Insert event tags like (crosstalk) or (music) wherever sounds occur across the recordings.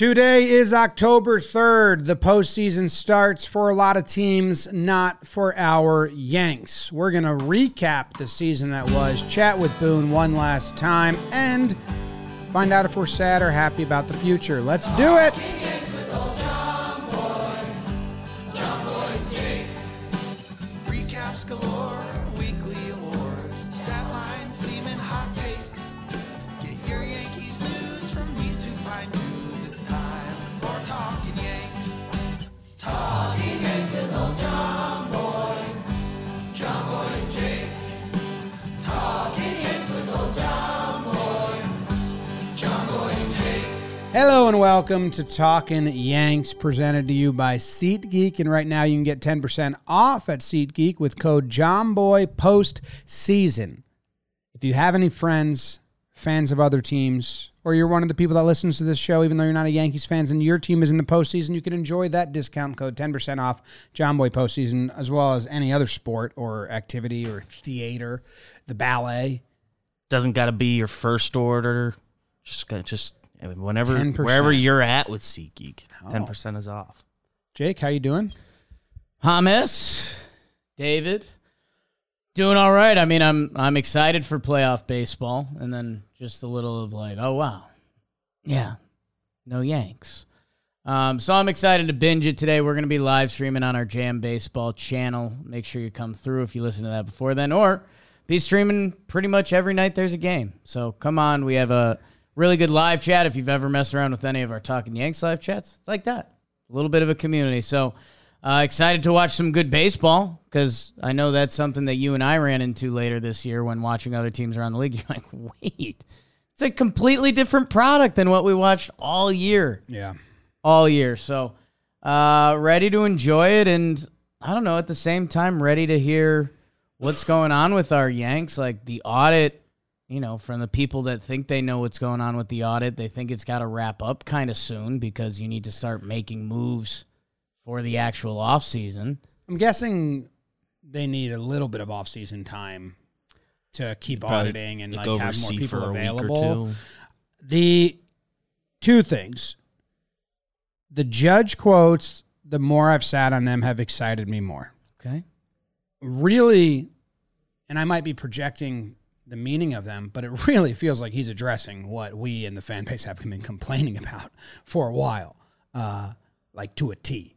Today is October 3rd. The postseason starts for a lot of teams, not for our Yanks. We're going to recap the season that was, chat with Boone one last time, and find out if we're sad or happy about the future. Let's do it. Hello and welcome to Talking Yanks, presented to you by SeatGeek. And right now, you can get 10% off at SeatGeek with code JOMBOY postseason. If you have any friends, fans of other teams, or you're one of the people that listens to this show, even though you're not a Yankees fan, and your team is in the postseason, you can enjoy that discount code 10% off Jomboy postseason, as well as any other sport or activity or theater, the ballet. doesn't got to be your first order. Just just I mean, whenever 10%. wherever you're at with SeatGeek, Oh. ten percent is off. Jake, how you doing? Hamas, David, doing all right. I mean, I'm I'm excited for playoff baseball, and then just a little of like, oh wow, yeah, no Yanks. Um, so I'm excited to binge it today. We're going to be live streaming on our Jam Baseball channel. Make sure you come through if you listen to that before then, or be streaming pretty much every night there's a game. So come on, we have a really good live chat. If you've ever messed around with any of our Talking Yanks live chats, it's like that. A little bit of a community. So uh, excited to watch some good baseball because I know that's something that you and I ran into later this year when watching other teams around the league. (laughs) You're like, wait, it's a completely different product than what we watched all year Yeah. all year. So, uh, ready to enjoy it, and I don't know. At the same time, ready to hear what's going on with our Yanks. Like the audit, you know, from the people that think they know what's going on with the audit, they think it's got to wrap up kind of soon because you need to start making moves for the actual off season. I'm guessing they need a little bit of off-season time to keep Probably auditing and Like, like have more people for a week or available. two. The two things. The judge quotes, the more I've sat on them have excited me more. Okay. Really, and I might be projecting the meaning of them, but it (laughs) really feels like he's addressing what we in the fan base have been complaining about for a while, uh, like to a T.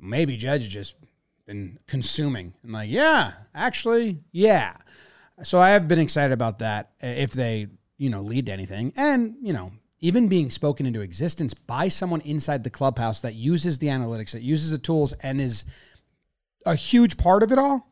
Maybe Judge has just been consuming and like, yeah, actually, yeah. So I have been excited about that uh, if they, you know, lead to anything. And, you know, even being spoken into existence by someone inside the clubhouse that uses the analytics, that uses the tools and is a huge part of it all.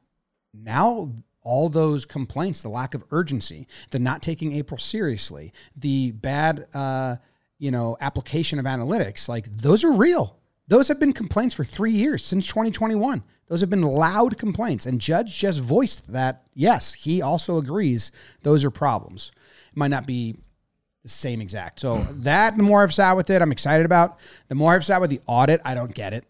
Now all those complaints, the lack of urgency, the not taking April seriously, the bad uh, you know, application of analytics, like those are real. Those have been complaints for three years since 2021. Those have been loud complaints. And Judge just voiced that, yes, he also agrees those are problems. It might not be the same exact. So (clears throat) that, the more I've sat with it, I'm excited about. The more I've sat with the audit, I don't get it.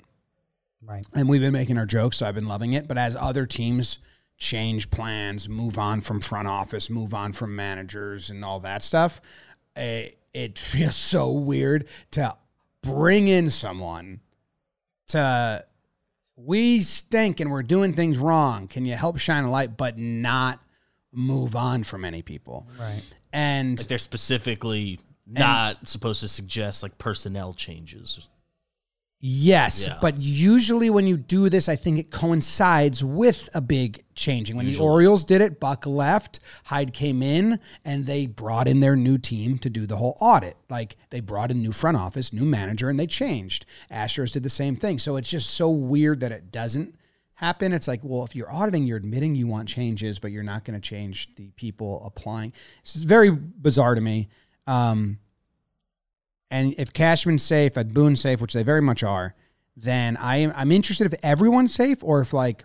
Right. And we've been making our jokes, so I've been loving it. But as other teams change plans, move on from front office, move on from managers and all that stuff, eh, it (laughs) feels so weird to bring in someone to we stink and we're doing things wrong. Can you help shine a light, but not move on from any people? Right. And Like they're specifically not supposed to suggest like personnel changes. Yes, Yeah. but usually when you do this, I think it coincides with a big changing. When Usually. the Orioles did it, Buck left, Hyde came in, and they brought in their new team to do the whole audit. Like they brought in new front office, new manager, and they changed. Astros did the same thing. So it's just so weird that it doesn't happen. It's like, well, if you're auditing, you're admitting you want changes, but you're not going to change the people applying. It's very bizarre to me. Um, and if Cashman's safe, if Boone's safe, which they very much are, then I am I'm interested if everyone's safe or if like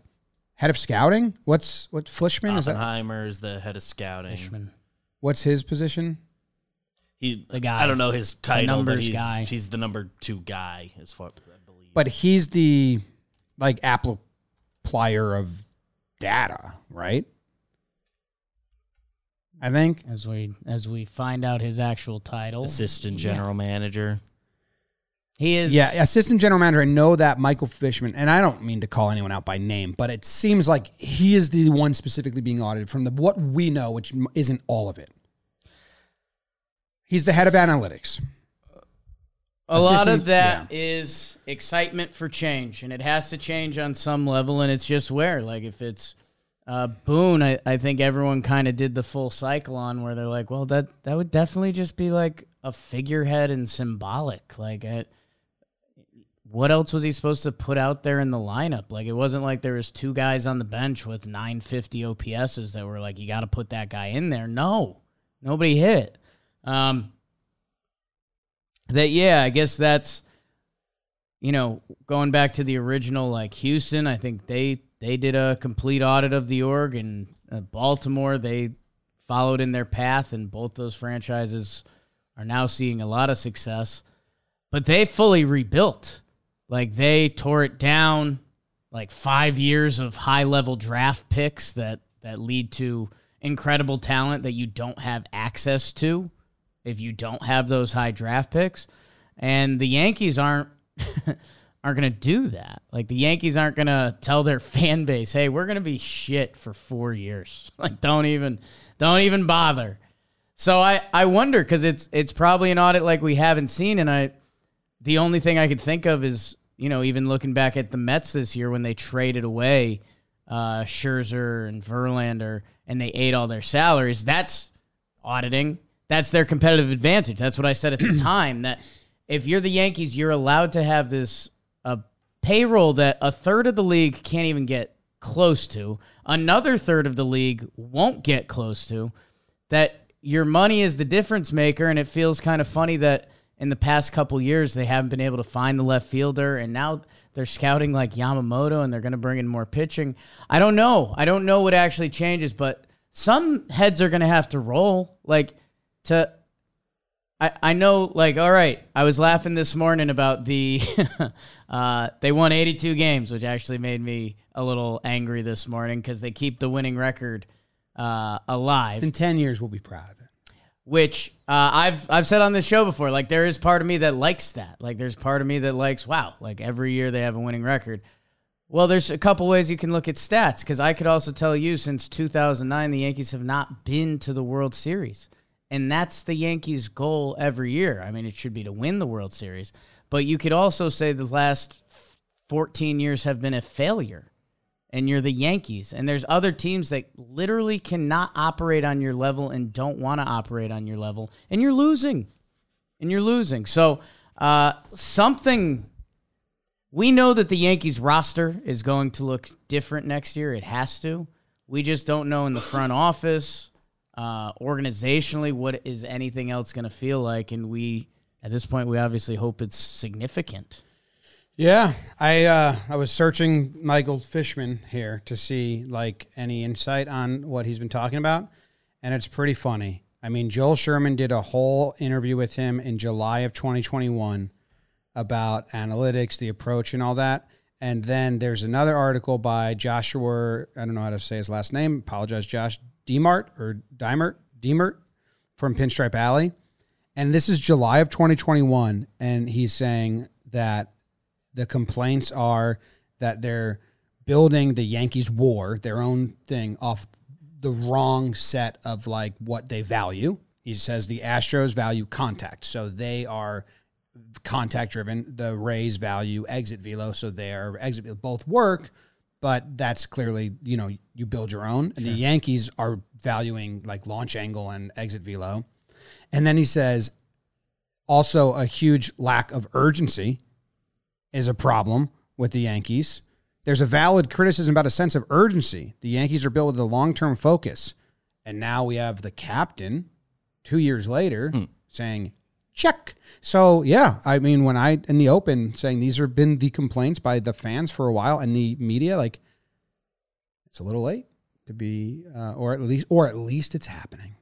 head of scouting. What's what Fishman is that? Oppenheimer is the head of scouting. Fishman. What's his position? He The guy. I don't know his title, but numbers he's guy. he's the number two guy as far I believe. But he's the like applier of data, right? I think. As we as we find out his actual title. assistant Yeah. general manager. He is. Yeah, assistant general manager. I know that Michael Fishman, and I don't mean to call anyone out by name, but it seems like he is the one specifically being audited from the what we know, which isn't all of it. He's the head of analytics. A lot of Assistant- that is excitement for change, and it has to change on some level, and it's just where. Like, if it's uh, Boone, I, I think everyone kind of did the full cycle on where they're like, well, that, that would definitely just be like a figurehead and symbolic. Like, what else was he supposed to put out there in the lineup? Like, it wasn't like there was two guys on the bench with 950 OPSs that were like, you got to put that guy in there. No, nobody hit. Um, that yeah, I guess that's you know going back to the original like Houston. I think they they did a complete audit of the org, and uh, Baltimore they followed in their path, and both those franchises are now seeing a lot of success. But they fully rebuilt, like they tore it down, like five years of high level draft picks that that lead to incredible talent that you don't have access to if you don't have those high draft picks. And the Yankees aren't (laughs) aren't going to do that. Like the Yankees aren't going to tell their (laughs) fan base, "Hey, we're going to be shit for 4 years." (laughs) Like don't even don't even bother. So I I wonder cuz it's it's probably an audit like we haven't seen and I the only thing I could think of is, you know, even looking back at the Mets this year when they traded away uh, Scherzer and Verlander and they ate all their salaries, that's auditing. That's their competitive advantage. That's what I said at the (clears throat) time that if you're the Yankees, you're allowed to have this uh, payroll that a third of the league can't even get close to, another third of the league won't get close to, that your money is the difference maker. And it feels kind of funny that in the past couple years, they haven't been able to find the left fielder. And now they're scouting like Yamamoto and they're going to bring in more pitching. I don't know. I don't know what actually changes, but some heads are going to have to roll. Like, to I, I know like all right i was laughing this morning about the (laughs) uh, they won 82 games which actually made me a little angry this morning because they keep the winning record uh, alive In ten years, we'll be proud of it. which uh, I've I've said on this show before. Like there is part of me that likes that. Like there's part of me that likes wow. Like every year they have a winning record. Well, there's a couple ways you can look at stats because I could also tell you since 2009 the Yankees have not been to the World Series, and that's the Yankees' goal every year. I mean, it should be to win the World Series, but you could also say the last 14 years have been a failure and you're the Yankees. And there's other teams that literally cannot operate on your level and don't want to operate on your level, and you're losing. And you're losing. So, uh, something we know that the Yankees roster is going to look different next year. It has to. We just don't know in the front office, uh, organizationally, what is anything else going to feel like. And we, at this point, we obviously hope it's significant. Yeah, I uh, I was searching Michael Fishman here to see like any insight on what he's been talking about, and it's pretty funny. I mean, Joel Sherman did a whole interview with him in July of 2021 about analytics, the approach, and all that. And then there's another article by Joshua. I don't know how to say his last name. Apologize, Josh Demart or Dimert Demert from Pinstripe Alley. And this is July of 2021, and he's saying that the complaints are that they're building the Yankees war, their own thing, off the wrong set of like what they value. He says the Astros value contact, so they are contact driven. The Rays value exit velo, so they are exit velo both work, but that's clearly you know you build your own. And the Yankees are valuing like launch angle and exit velo, and then he says also a huge lack of urgency is a problem with the Yankees. There's a valid criticism about a sense of urgency. The Yankees are built with a long term focus. And now we have the captain two years later hmm. saying, check. So, yeah, I mean, when I in the open saying these have been the complaints by the fans for a while and the media, like, it's a little late to be, uh, or at least, or at least it's happening.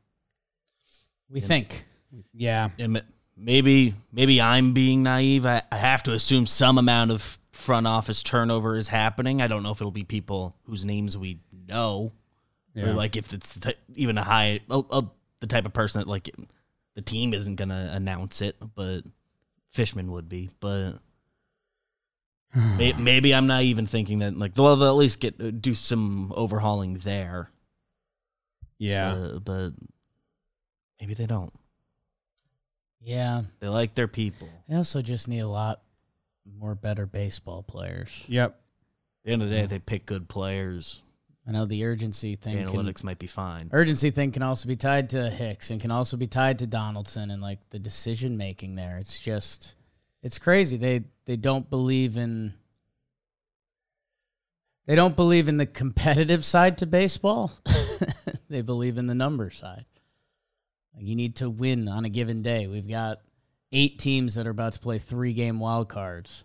We think. Yeah. And maybe maybe I'm being naive. I, I have to assume some amount of front office turnover is happening. I don't know if it'll be people whose names we know, Yeah. or like if it's the ty- even a high oh, oh, the type of person that like the team isn't gonna announce it, but Fishman would be, but (sighs) may- maybe I'm not even thinking that. Like, well, they'll at least get do some overhauling there. Yeah. Uh, but maybe they don't. Yeah. They like their people. They also just need a lot more better baseball players. yep. At the end of the day, if they pick good players, I know the urgency the thing. Can, analytics might be fine. urgency thing can also be tied to Hicks and can also be tied to Donaldson and like the decision making there. It's just it's crazy. They they don't believe in they don't believe in the competitive side to baseball. (laughs) they believe in the number side. You need to win on a given day. We've got eight teams that are about to play three game wild cards.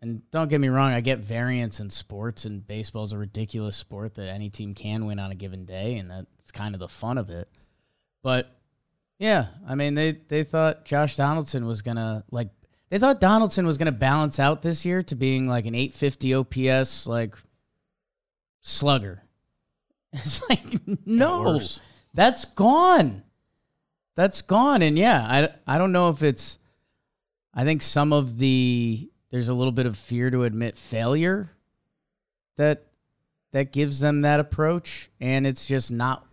And don't get me wrong, I get variance in sports, and baseball is a ridiculous sport that any team can win on a given day, and that's kind of the fun of it. But yeah, I mean, they they thought Josh Donaldson was gonna like they thought Donaldson was gonna balance out this year to being like an 850 OPS like slugger. (laughs) It's like no, that's gone. That's gone, and yeah, I I don't know if it's. I think some of the there's a little bit of fear to admit failure that that gives them that approach, and it's just not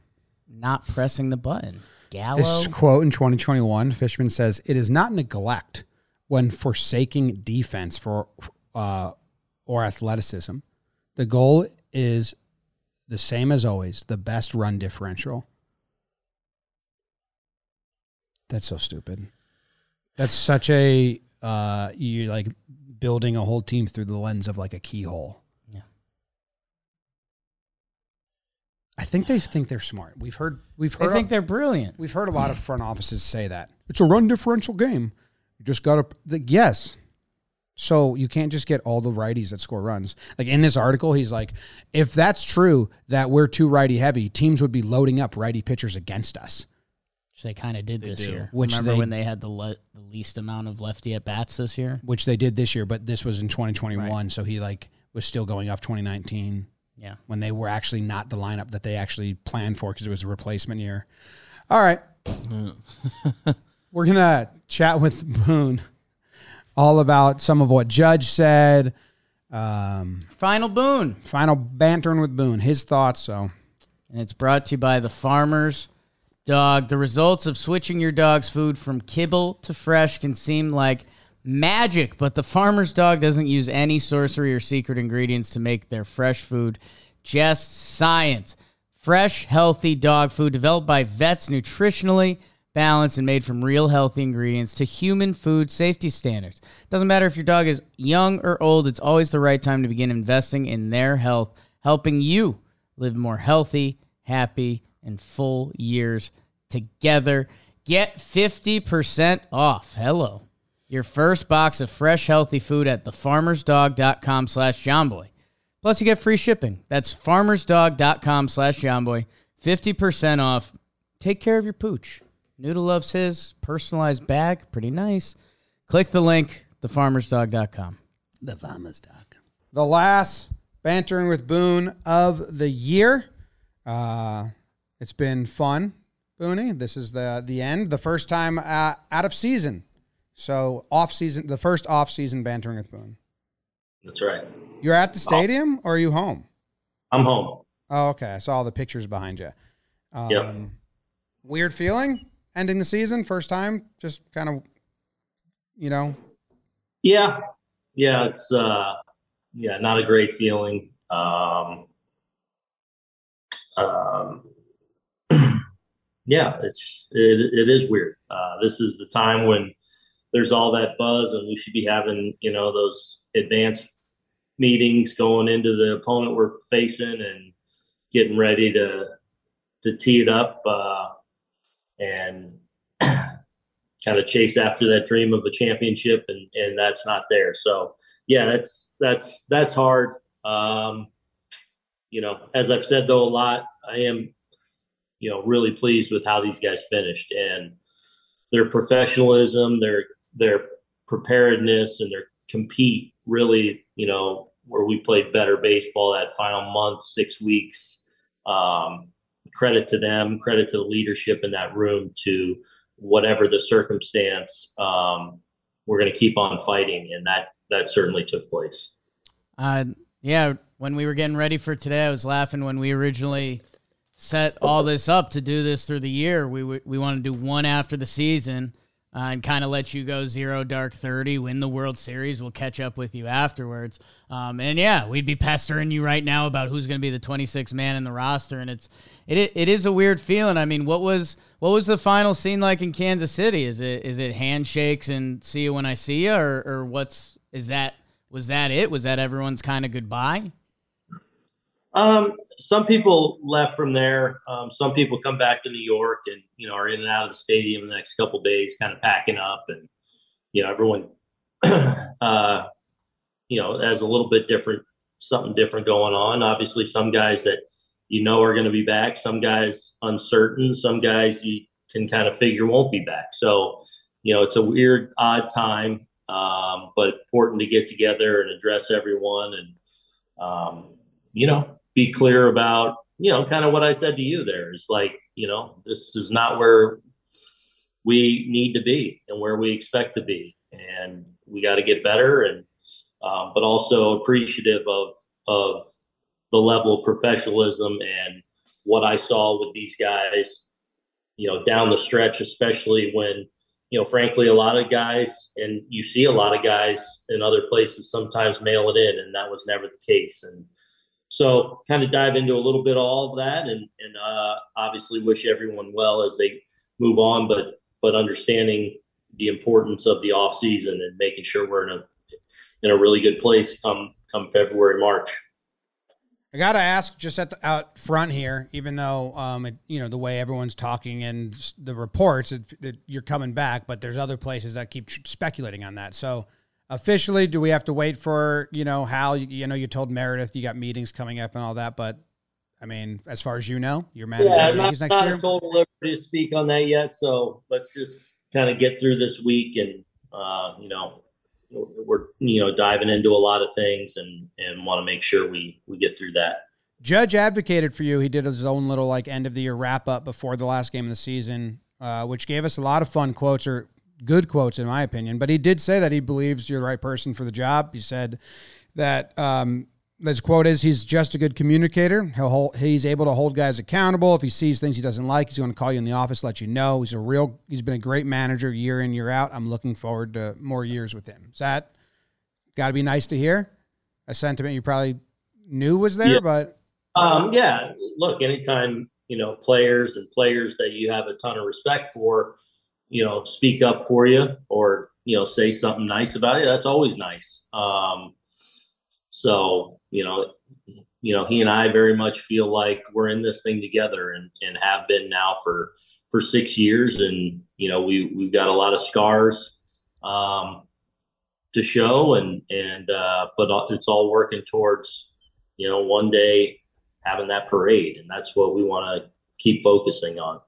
not pressing the button. Gallo, This quote in 2021, Fishman says, "It is not neglect when forsaking defense for uh, or athleticism. The goal is the same as always: the best run differential." That's so stupid. That's such a uh, you like building a whole team through the lens of like a keyhole. Yeah. I think they think they're smart. We've heard we've heard they heard think they're brilliant. We've heard a lot of front offices say that. It's a run differential game. You just got to, yes. So you can't just get all the righties that score runs. Like in this article, he's like, if that's true that we're too righty heavy, teams would be loading up righty pitchers against us. Which they kind of did this do. year. Which Remember they- when they had the le- the least amount of lefty at bats this year? which they did this year, but this was in 2021. So he like was still going off 2019 Yeah. when they were actually not the lineup that they actually planned for because it was a replacement year. All right. (laughs) We're going to chat with Boone all about some of what Judge said. Um, Final Boone. final bantering with Boone, his thoughts. So, and it's brought to you by the Farmer's Dog. The results of switching your dog's food from kibble to fresh can seem like magic, but the Farmer's Dog doesn't use any sorcery or secret ingredients to make their fresh food. Just science. Fresh, healthy dog food developed by vets nutritionally balanced and made from real healthy ingredients to human food safety standards. Doesn't matter if your dog is young or old, it's always the right time to begin investing in their health, helping you live more healthy, happy, and full years together. Get 50% off. Hello. Your first box of fresh, healthy food at thefarmersdog.com slash jomboy. Plus, you get free shipping. That's farmersdog.com slash jomboy. 50% off. Take care of your pooch. Noodle loves his personalized bag. Pretty nice. Click the link, thefarmersdog.com. the Farmer's Dog. The last bantering with Boone of the year. Uh, it's been fun, Booney. This is the the end, the first time uh, out of season. So off season, the first off season bantering with Boone. That's right. You're at the stadium or are you home? I'm home. Oh, okay. I saw all the pictures behind you. Um, Yep. Weird feeling ending the season, first time, just kind of, you know, Yeah. Yeah, it's uh yeah, not a great feeling. Um um yeah, it's it, it is weird. Uh this is the time when there's all that buzz and we should be having, you know, those advanced meetings going into the opponent we're facing and getting ready to to tee it up uh and (clears throat) kind of chase after that dream of a championship and and that's not there so yeah that's that's that's hard um you know as i've said though a lot i am you know really pleased with how these guys finished and their professionalism their their preparedness and their compete really you know where we played better baseball that final month six weeks um credit to them credit to the leadership in that room to whatever the circumstance, um, we're going to keep on fighting, and that that certainly took place. Uh, yeah, when we were getting ready for today, I was laughing when we originally set all this up to do this through the year. We we want to do one after the season uh, and kind of let you go zero dark thirty, win the World Series. We'll catch up with you afterwards. Um, and yeah, we'd be pestering you right now about who's going to be the 26th man in the roster, and it's it it is a weird feeling. I mean, what was what was the final scene like in Kansas City? Is it is it handshakes and see you when I see you, or or what's is that? Was that it? Was that everyone's kind of goodbye? Um, some people left from there. Um, some people come back to New York and you know are in and out of the stadium the next couple days, kind of packing up, and you know everyone, (clears throat) uh, you know, has a little bit different, something different going on. Obviously, some guys that you know are going to be back, some guys uncertain, some guys you can kind of figure won't be back. So, you know, it's a weird, odd time, um, but important to get together and address everyone and um, you know be clear about you know kind of what i said to you there is like you know this is not where we need to be and where we expect to be. And we got to get better and um, but also appreciative of of the level of professionalism and what i saw with these guys you know down the stretch especially when you know frankly a lot of guys and you see a lot of guys in other places sometimes mail it in and that was never the case. And so kind of dive into a little bit of all of that and and uh, obviously wish everyone well as they move on but but understanding the importance of the off season and making sure we're in a in a really good place come come February March. I gotta ask, just at the out front here, even though um, it, you know the way everyone's talking and the reports, it, you're coming back, but there's other places that keep speculating on that. So, officially, do we have to wait for you know how You, know, you told Meredith you got meetings coming up and all that, but I mean, as far as you know, you're managing Yeah, the not, next not year. total liberty to speak on that yet. So let's just kind of get through this week and uh, you know we're you know diving into a lot of things and and want to make sure we we get through that. Judge advocated for you. He did his own little like end of the year wrap up before the last game of the season, uh, which gave us a lot of fun quotes or good quotes in my opinion. But he did say that he believes you're the right person for the job. He said that um, his quote is he's just a good communicator. He'll hold, he's able to hold guys accountable. If he sees things he doesn't like, he's going to call you in the office, let you know. He's a real. He's been a great manager year in year out. I'm looking forward to more years with him. Is that got to be nice to hear? A sentiment you probably knew was there, Yeah. but Um, yeah, look, anytime you know players and players that you have a ton of respect for, you know, speak up for you or you know say something nice about you. That's always nice. Um, so you know, you know, he and I very much feel like we're in this thing together and and have been now for for six years, and you know, we we've got a lot of scars. Um, to show and and uh, but it's all working towards you know one day having that parade and that's what we want to keep focusing on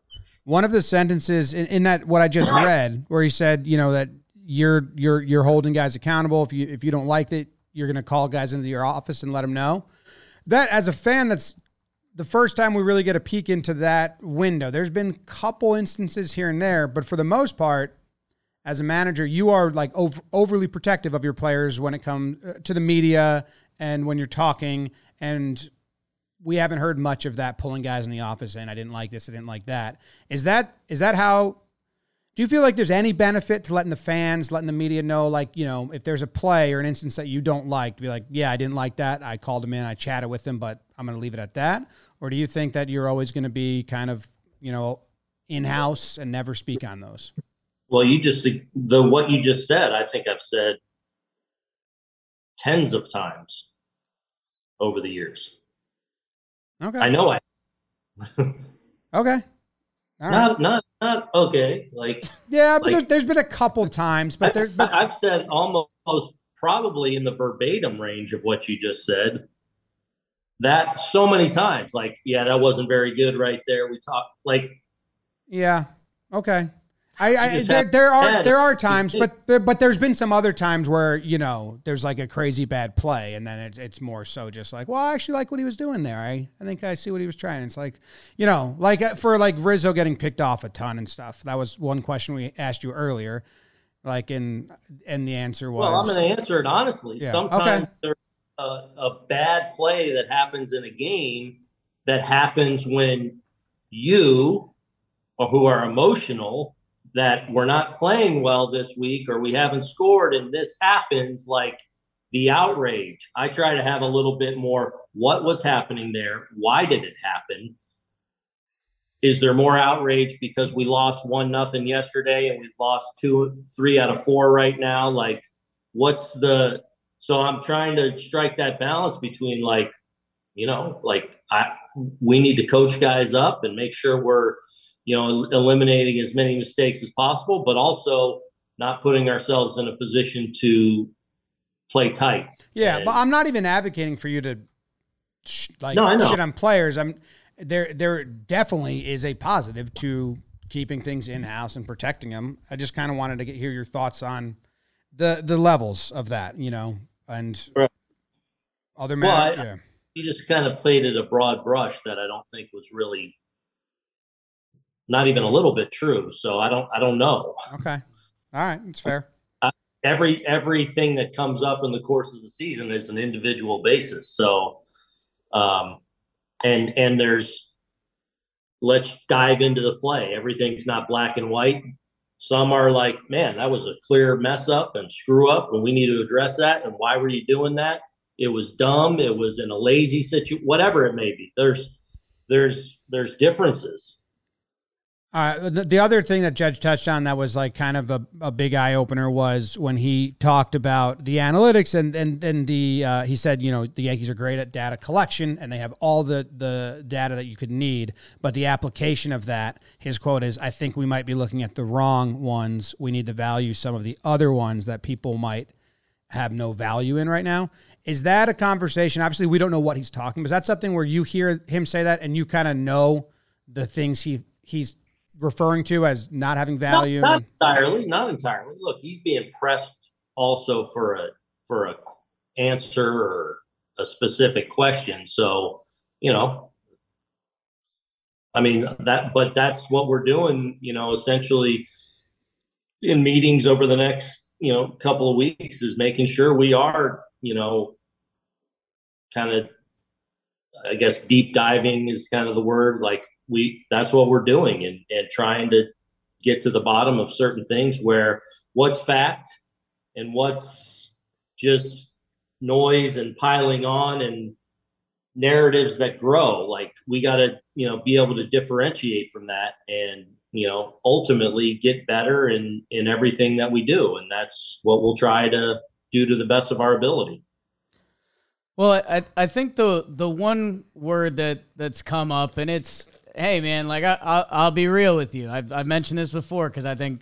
one of the sentences in, in that what I just (coughs) read, where he said, you know, that you're you're you're holding guys accountable. If you if you don't like it, you're going to call guys into your office and let them know. That as a fan, that's the first time we really get a peek into that window. There's been a couple instances here and there, but for the most part, as a manager, you are like over, overly protective of your players when it comes uh, to the media and when you're talking and we haven't heard much of that pulling guys in the office and I didn't like this, I didn't like that. Is that is that how do you feel like there's any benefit to letting the fans, letting the media know, like, you know, if there's a play or an instance that you don't like, to be like, yeah, I didn't like that. I called him in, I chatted with him, but I'm going to leave it at that? Or do you think that you're always going to be kind of, you know, in house and never speak on those? well you just the what you just said i think i've said tens of times over the years Okay. i know i (laughs) Okay. All right. not not not okay like yeah, but like- there's, there's been a couple times, but there, but i've said almost probably in the verbatim range of what you just said that so many times like yeah that wasn't very good right there we talked like Yeah. Okay. I, I there, there are there are times, but there, but there's been some other times where you know there's like a crazy bad play, and then it, it's more so just like, well, I actually like what he was doing there. I I think I see what he was trying. It's like, you know, like uh, for like Rizzo getting picked off a ton and stuff. That was one question we asked you earlier. Like, in and the answer was, Well, I'm going to answer it honestly. Yeah, Sometimes okay. there's a, a bad play that happens in a game that happens when you, or who are emotional, that we're not playing well this week or we haven't scored, and this happens. Like the outrage. I try to have a little bit more. What was happening there? Why did it happen? Is there more outrage because we lost one nothing yesterday and we've lost two, three out of four right now? Like, what's the? So I'm trying to strike that balance between like, you know, like I we need to coach guys up and make sure we're, you know, eliminating as many mistakes as possible, but also not putting ourselves in a position to play tight. Yeah, And- but I'm not even advocating for you to sh- like No, shit on players. I'm there. There definitely is a positive to keeping things in house and protecting them. I just kind of wanted to get hear your thoughts on the the levels of that, you know, and Right. other Well, matter. I- yeah. you just kind of played it a broad brush that I don't think was really not even a little bit true. So I don't I don't know. Okay. All right, it's fair. Every everything that comes up in the course of the season is an individual basis. So um and and there's let's dive into the play. Everything's not black and white. Some are like, man, that was a clear mess up and screw up, and we need to address that. And why were you doing that? It was dumb. It was in a lazy situation, whatever it may be. There's there's there's differences. Uh, the, the other thing that Judge touched on that was like kind of a, a big eye opener was when he talked about the analytics and and and the uh, he said you know the Yankees are great at data collection and they have all the the data that you could need, but the application of that, his quote is, "I think we might be looking at the wrong ones. We need to value some of the other ones that people might have no value in right now." Is that a conversation? Obviously, we don't know what he's talking, but is that something where you hear him say that and you kind of know the things he he's referring to as not having value? Not, not entirely, not entirely. Look, he's being pressed also for a for a answer or a specific question. So, you know, I mean that, but that's what we're doing. You know, essentially in meetings over the next you know couple of weeks is making sure we are you know kind of I guess deep diving is kind of the word. Like we, that's what we're doing, and and trying to get to the bottom of certain things where what's fact and what's just noise and piling on and narratives that grow. Like we got to you know be able to differentiate from that and you know ultimately get better in in everything that we do, and that's what we'll try to do to the best of our ability. Well, I I think the the one word that that's come up, and it's hey man, like I I'll, I'll be real with you. I've I've mentioned this before because I think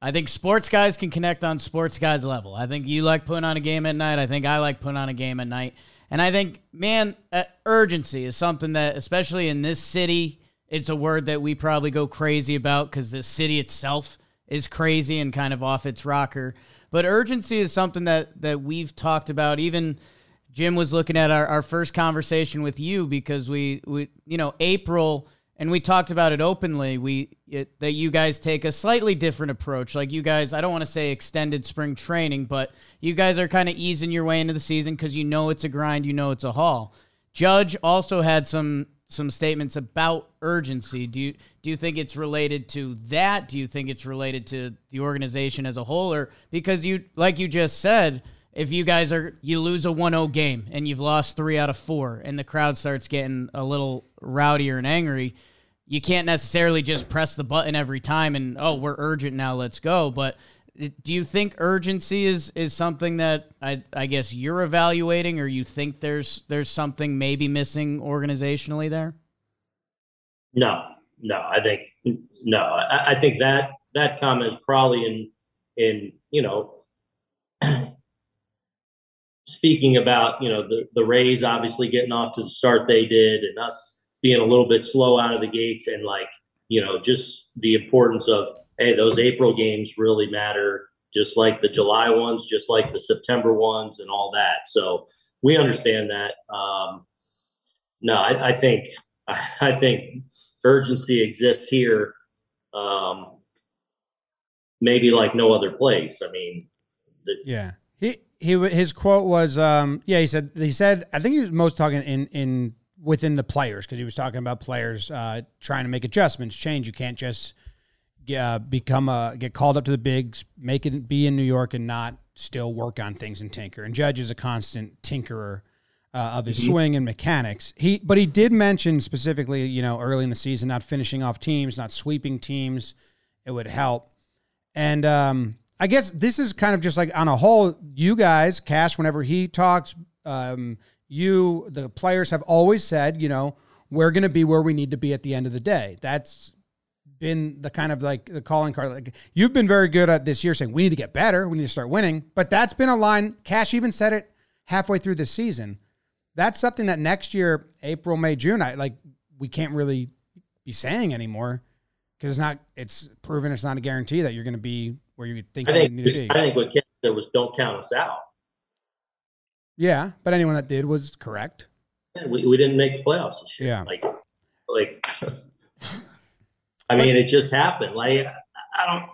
I think sports guys can connect on sports guys level. I think you like putting on a game at night. I think I like putting on a game at night. And I think man, uh, urgency is something that especially in this city, it's a word that we probably go crazy about because the city itself is crazy and kind of off its rocker. But urgency is something that that we've talked about even Jim was looking at our, our first conversation with you because we, we you know April and we talked about it openly. We it, that you guys take a slightly different approach. Like you guys I don't want to say extended spring training but you guys are kind of easing your way into the season cuz you know it's a grind you know it's a haul. Judge also had some some statements about urgency. Do you do you think it's related to that? Do you think it's related to the organization as a whole? Or because you like you just said if you guys are you lose a 1-0 game and you've lost 3 out of 4 and the crowd starts getting a little rowdier and angry you can't necessarily just press the button every time and oh we're urgent now let's go but do you think urgency is is something that I I guess you're evaluating or you think there's there's something maybe missing organizationally there No, no, I think no. I, I think that that comment is probably in in you know speaking about you know the the Rays obviously getting off to the start they did and us being a little bit slow out of the gates and like you know just the importance of hey those April games really matter just like the July ones just like the September ones and all that so we understand that um, no I, I think (laughs) I think urgency exists here um, maybe like no other place. I mean, the, Yeah. He he his quote was um yeah he said he said I think he was most talking in in within the players because he was talking about players uh trying to make adjustments change. You can't just uh, become a get called up to the bigs make it be in New York and not still work on things and tinker. And Judge is a constant tinkerer uh, of his swing and mechanics. He but he did mention specifically you know early in the season not finishing off teams not sweeping teams. It would help. And um, I guess this is kind of just like on a whole, you guys, Cash, whenever he talks, um, you, the players have always said, you know, we're going to be where we need to be at the end of the day. That's been the kind of like the calling card. Like you've been very good at this year saying we need to get better, we need to start winning. But that's been a line. Cash even said it halfway through the season. That's something that next year, April, May, June, I like we can't really be saying anymore because it's not. It's proven it's not a guarantee that you're going to be where you think I think need to be. I think what Ken said was don't count us out. Yeah, but anyone that did was correct. We, we didn't make the playoffs this year. Yeah. Like, like, (laughs) I mean, it just happened. Like, I don't.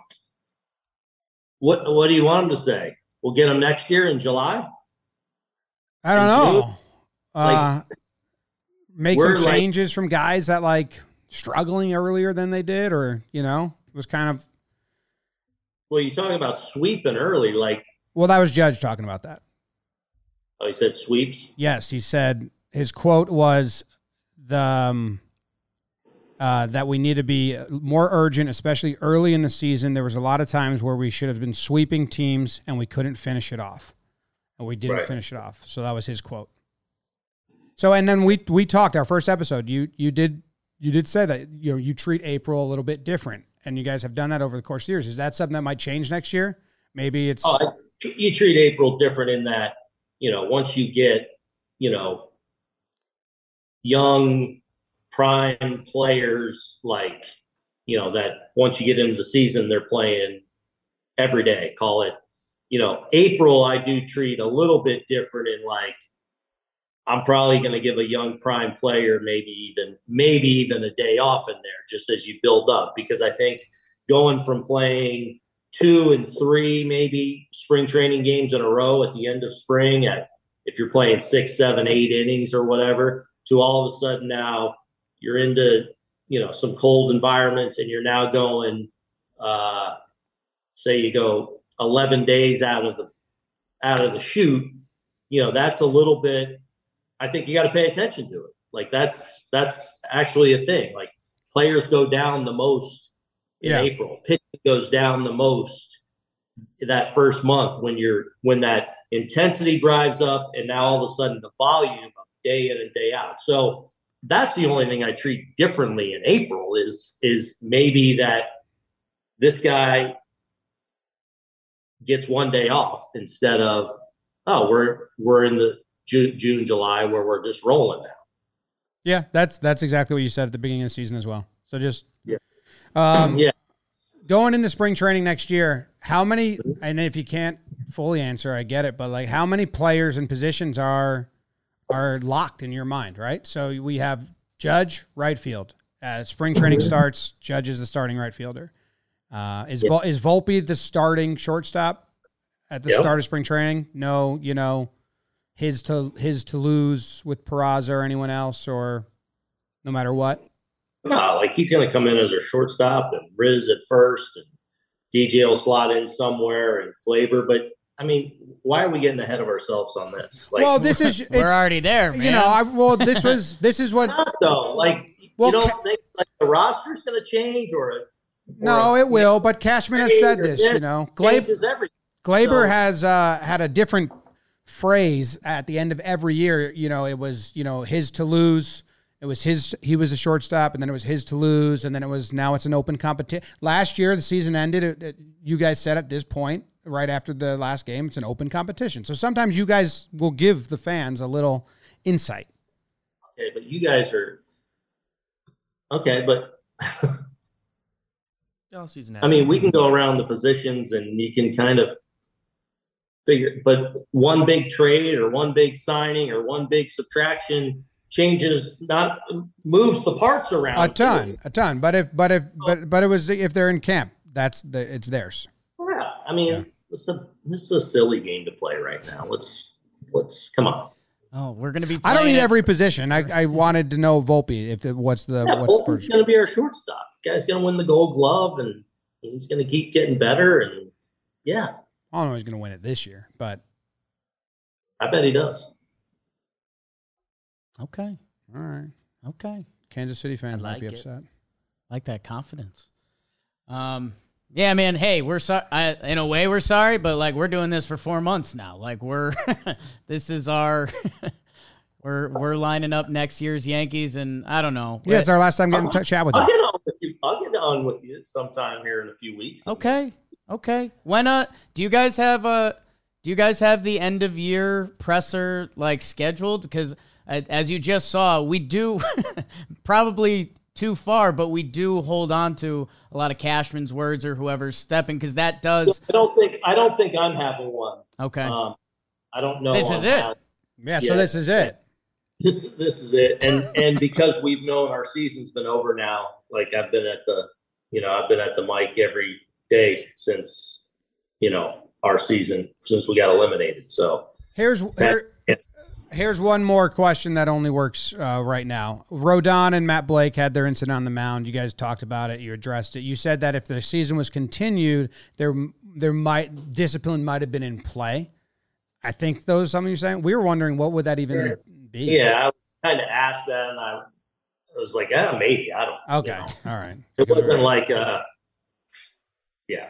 What What do you want them to say? We'll get them next year in July. I don't And know. Uh, make some we're like- changes from guys that like struggling earlier than they did, or you know, it was kind of Well, you talking about sweeping early? Like, well, that was Judge talking about that. oh, he said sweeps. Yes, he said his quote was the um, uh, that we need to be more urgent, especially early in the season. There was a lot of times where we should have been sweeping teams and we couldn't finish it off, and we didn't Right. finish it off. So that was his quote. So and then we we talked our first episode. You you did you did say that you know you treat April a little bit different, and you guys have done that over the course of years. Is that something that might change next year? Maybe it's Oh, you treat April different in that you know once you get you know young prime players like you know that once you get into the season they're playing every day call it you know april i do treat a little bit different in like i'm probably going to give a young prime player maybe even maybe even a day off in there just as you build up because i think going from playing two and three maybe spring training games in a row at the end of spring at if you're playing six seven eight innings or whatever to all of a sudden now you're into you know some cold environments and you're now going uh say you go 11 days out of the out of the shoot you know that's a little bit i think you got to pay attention to it. Like that's that's actually a thing. Like players go down the most in Yeah. april. Pitching goes down the most that first month when you're when that intensity drives up and now all of a sudden the volume of day in and day out. So that's the only thing i treat differently in april is is maybe that this guy gets one day off instead of oh we're we're in the june, june july where we're just rolling now Yeah, that's that's exactly what you said at the beginning of the season as well. So just Yeah. um, Yeah. going into spring training next year, how many? And if you can't fully answer, I get it, but like how many players and positions are are locked in your mind, right? So we have Judge right field. Uh, spring training starts. Judge is the starting right fielder. Uh, is Vol- is Volpe the starting shortstop at the Yep. start of spring training? No, you know his to his to lose with Peraza or anyone else, or no matter what. no like he's going to come in as a shortstop and riz at first and dj will slot in somewhere and Gleyber. but i mean why are we getting ahead of ourselves on this like well, this is it's, We're already there, man. you know. I, well, this was this is what. (laughs) not though like Well, you don't Ca- think like the roster's going to change or, a, No, or a- it will. But Cashman has said this. You know, Gleyber, everything Gleyber So- has uh, had a different phrase at the end of every year. You know, it was you know his to lose. It was his. He was a shortstop, and then it was his to lose, and then it was now it's an open competition. Last year, the season ended. It, it- you guys said at this point, right after the last game, it's an open competition. So sometimes you guys will give the fans a little insight. Okay, but you guys are okay, but (laughs) All season I mean, we can go around the positions and you can kind of figure, but one big trade or one big signing or one big subtraction changes not moves the parts around A ton, a ton. But if, but if, but, but it was if they're in camp, that's the it's theirs. yeah I mean, Yeah. this is a this is a silly game to play right now. Let's let's come on. Oh, we're gonna be. I don't need it- every position. I, I wanted to know Volpe if it, what's the Yeah, what's the Bolton's going to be our shortstop. Guy's going to win the Gold Glove, and he's going to keep getting better. And yeah, I don't know he's going to win it this year, but I bet he does. Okay. all right. Okay. Kansas City fans I might be it. upset. like that confidence. Um, yeah, man. Hey, we're sorry. I, in a way, we're sorry, but like we're doing this for four months now. Like we're, (laughs) this is our, (laughs) we're we're lining up next year's Yankees, and I don't know. Yeah, it's our last time getting to chat with I'll you. get on with you. I'll get on with you sometime here in a few weeks. okay. Okay. When uh, do you guys have a do you guys have the end of year presser like scheduled? Because uh, as you just saw, we do (laughs) probably too far, but we do hold on to a lot of Cashman's words or whoever's stepping because that does. I don't think I don't think I'm having one. Okay. Um, I don't know. This is it. how- Yeah, so this is it. This this is it, and and because we've known our season's been over now. Like I've been at the, you know, I've been at the mic every day since, you know, our season since we got eliminated. So Here's here, here's one more question that only works uh, right now. Rodon and Matt Blake had their incident on the mound. You guys talked about it. You addressed it. You said that if the season was continued, there there might discipline might have been in play. I think those something you're saying. We were wondering what would that even Sure. be. yeah, I was kind of asked that, and I, I was like, ah, maybe I don't. you Okay. know. All right. It wasn't like, uh, yeah.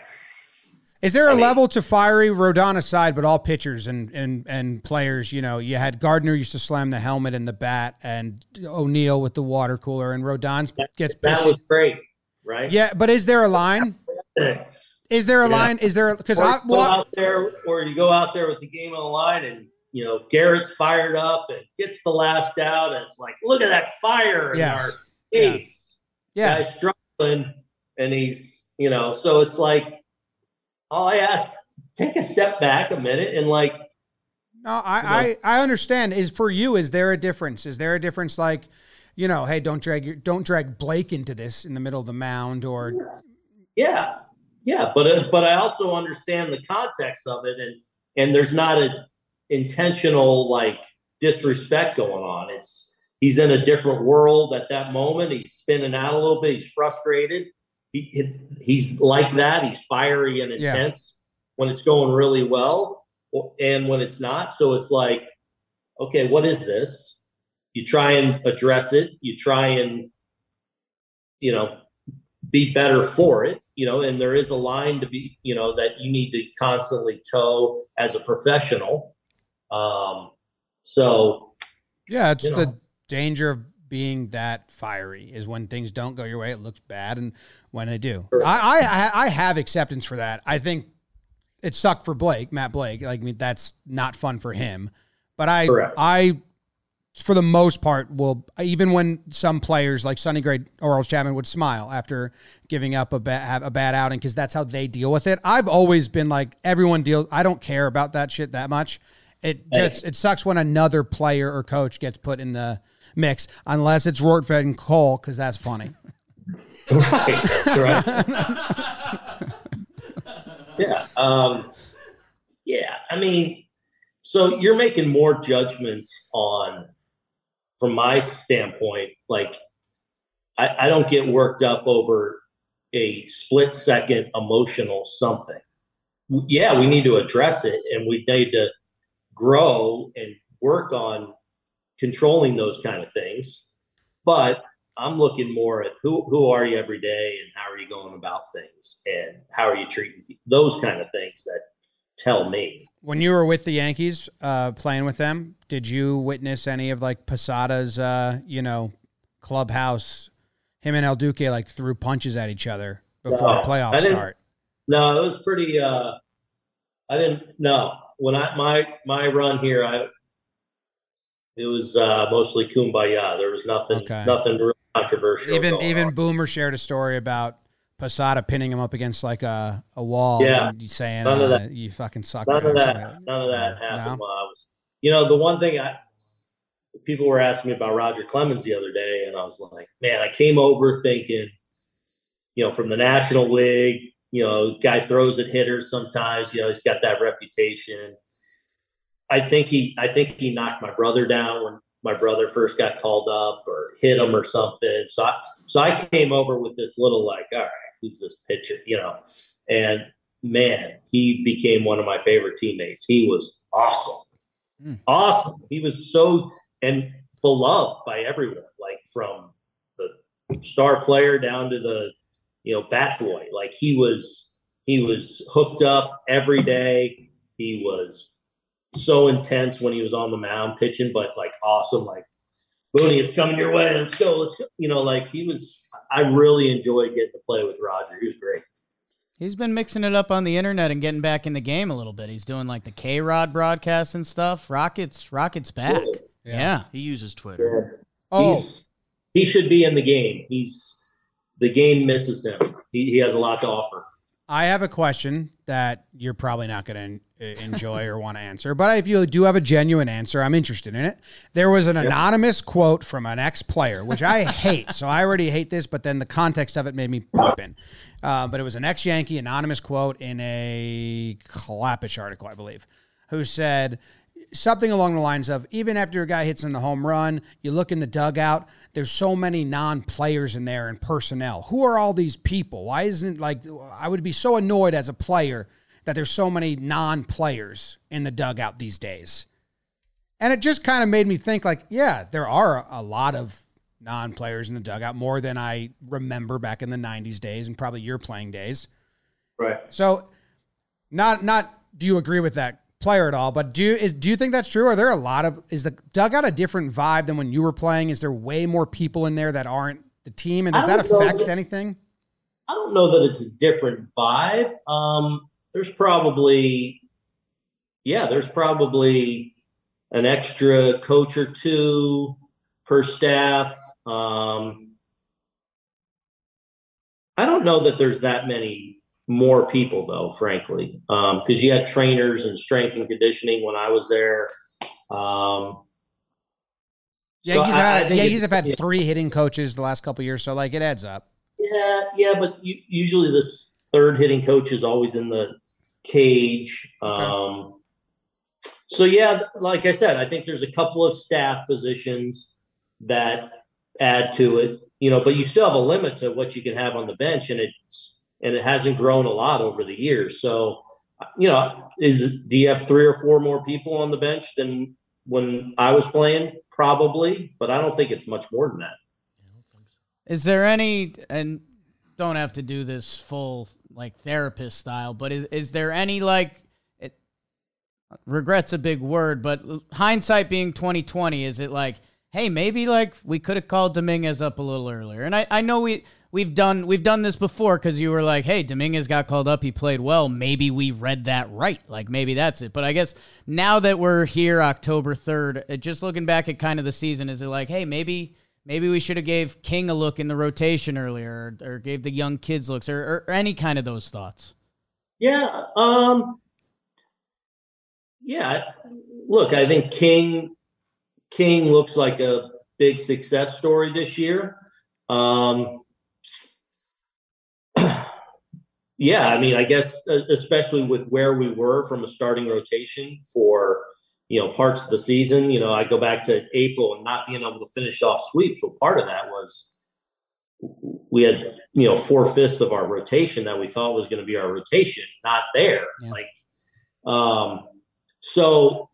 Is there a I mean- level to fiery Rodon aside, but all pitchers and, and and players? You know, you had Gardner used to slam the helmet and the bat, and O'Neill with the water cooler, and Rodon gets That pissy. was great, right? Yeah, but is there a line? (laughs) Is there a Yeah. line? Is there because I well, out there, or you go out there with the game on the line, and you know Gerrit's fired up and gets the last out, and it's like, look at that fire in Yes. our face. yeah, Guy's struggling, and he's, you know, so it's like, all I ask, take a step back a minute, and like, no, I, I I understand. Is for you? Is there a difference? Is there a difference? Like, you know, hey, don't drag your don't drag Blake into this in the middle of the mound, or yeah, yeah, but uh, but I also understand the context of it, and and there's not a intentional like disrespect going on. It's he's in a different world at that moment. He's spinning out a little bit. He's frustrated. He, he- he's like that. He's fiery and Yeah. intense when it's going really well, and when it's not. So it's like, okay, what is this? You try and address it. You try and you know be better for it, you know, and there is a line to be, you know, that you need to constantly toe as a professional. Um, so yeah, it's the know. danger of being that fiery is when things don't go your way, it looks bad, and when they do, Correct. I I I have acceptance for that. I think it sucked for Blake, Matt Blake. Like, I mean, that's not fun for him. But I Correct. I for the most part will even when some players like Sonny Gray or Earl Chapman would smile after giving up a bad have a bad outing because that's how they deal with it. I've always been like everyone deals. I don't care about that shit that much. It just it sucks when another player or coach gets put in the mix unless it's Rortvedt and Cole because that's funny. (laughs) right, right. yeah, um, yeah. I mean, so you're making more judgments on, from my standpoint. Like, I, I don't get worked up over a split second emotional something. Yeah, we need to address it, and we need to grow and work on controlling those kind of things. But I'm looking more at who who are you every day and how are you going about things and how are you treating those kind of things that tell me. When you were with the Yankees, uh, playing with them, did you witness any of like Posada's, uh, you know, clubhouse? Him and El Duque like threw punches at each other before No, the playoffs start. No, it was pretty. Uh, I didn't. No, when I my my run here, I it was uh, mostly kumbaya. There was nothing Okay. nothing really controversial. Even even on. Boomer shared a story about Posada pinning him up against like a, a wall. Yeah. and saying None of uh, that. you fucking suck. none of something. that none of that No? happened while I was. You know, the one thing I people were asking me about Roger Clemens the other day, and I was like, man, I came over thinking, you know, from the National League, you know, guy throws at hitters sometimes. You know, he's got that reputation. I think he, I think he knocked my brother down when my brother first got called up or hit him or something. So I, so I came over with this little like, all right, who's this pitcher? You know, and man, he became one of my favorite teammates. He was awesome, Mm. awesome. He was so and beloved by everyone, like from the star player down to the you know bat boy. Like he was, he was hooked up every day. He was so intense when he was on the mound pitching, but like awesome, like Booney, it's coming your way. Let's go. Let's go. You know, like he was. I really enjoyed getting to play with Roger. He was great. He's been mixing it up on the internet and getting back in the game a little bit. He's doing like the K Rod broadcast and stuff. Rockets, Rockets back. Yeah. Yeah. He uses Twitter. Oh, He's he should be in the game. He's the game misses him. He, he has a lot to offer. I have a question that you're probably not going to enjoy or want to answer, but if you do have a genuine answer, I'm interested in it. There was an anonymous quote from an ex player, which I hate. So I already hate this, but then the context of it made me pop in. Uh, but it was an ex Yankee anonymous quote in a Klapisch article, I believe, who said something along the lines of even after a guy hits in the home run, you look in the dugout, there's so many non-players in there and personnel. Who are all these people? Why isn't like I would be so annoyed as a player that there's so many non-players in the dugout these days. And it just kind of made me think like, yeah, there are a lot of non-players in the dugout more than I remember back in the 90s days and probably your playing days. Right. So, not not do you agree with that player at all? But do you is do you think that's true? Are there a lot of is the dugout a different vibe than when you were playing? Is there way more people in there that aren't the team, and does that affect that- anything? I don't know that it's a different vibe. Um, there's probably, yeah, there's probably an extra coach or two per staff. Um, I don't know that there's that many more people though, frankly, because you had trainers and strength and conditioning when I was there. Um, so Yankees I- I had, Yankees it's- have had three hitting coaches the last couple of years, so like it adds up. Yeah, yeah, but you, usually this third hitting coach is always in the cage. Um, so yeah, like I said, I think there's a couple of staff positions that add to it. You know, but you still have a limit to what you can have on the bench, and it's and it hasn't grown a lot over the years. So, you know, is do you have three or four more people on the bench than when I was playing? Probably, but I don't think it's much more than that. Is there any and don't have to do this full like therapist style, but is is there any like it regrets a big word, but hindsight being 2020, is it like, hey, maybe like we could have called Dominguez up a little earlier? And I, I know we we've done we've done this before because you were like, hey, Dominguez got called up, he played well. Maybe we read that right. Like maybe that's it. But I guess now that we're here October 3rd, uh, just looking back at kind of the season, is it like, hey, maybe maybe we should have gave King a look in the rotation earlier, or, or gave the young kids looks, or, or, or any kind of those thoughts. Yeah. Um yeah, look, I think King King looks like a big success story this year. Um Yeah, I mean, I guess uh, especially with where we were from a starting rotation for you know parts of the season. You know, I go back to April and not being able to finish off sweeps. Well, part of that was we had you know four fifths of our rotation that we thought was going to be our rotation not there. Yeah. Like, um, so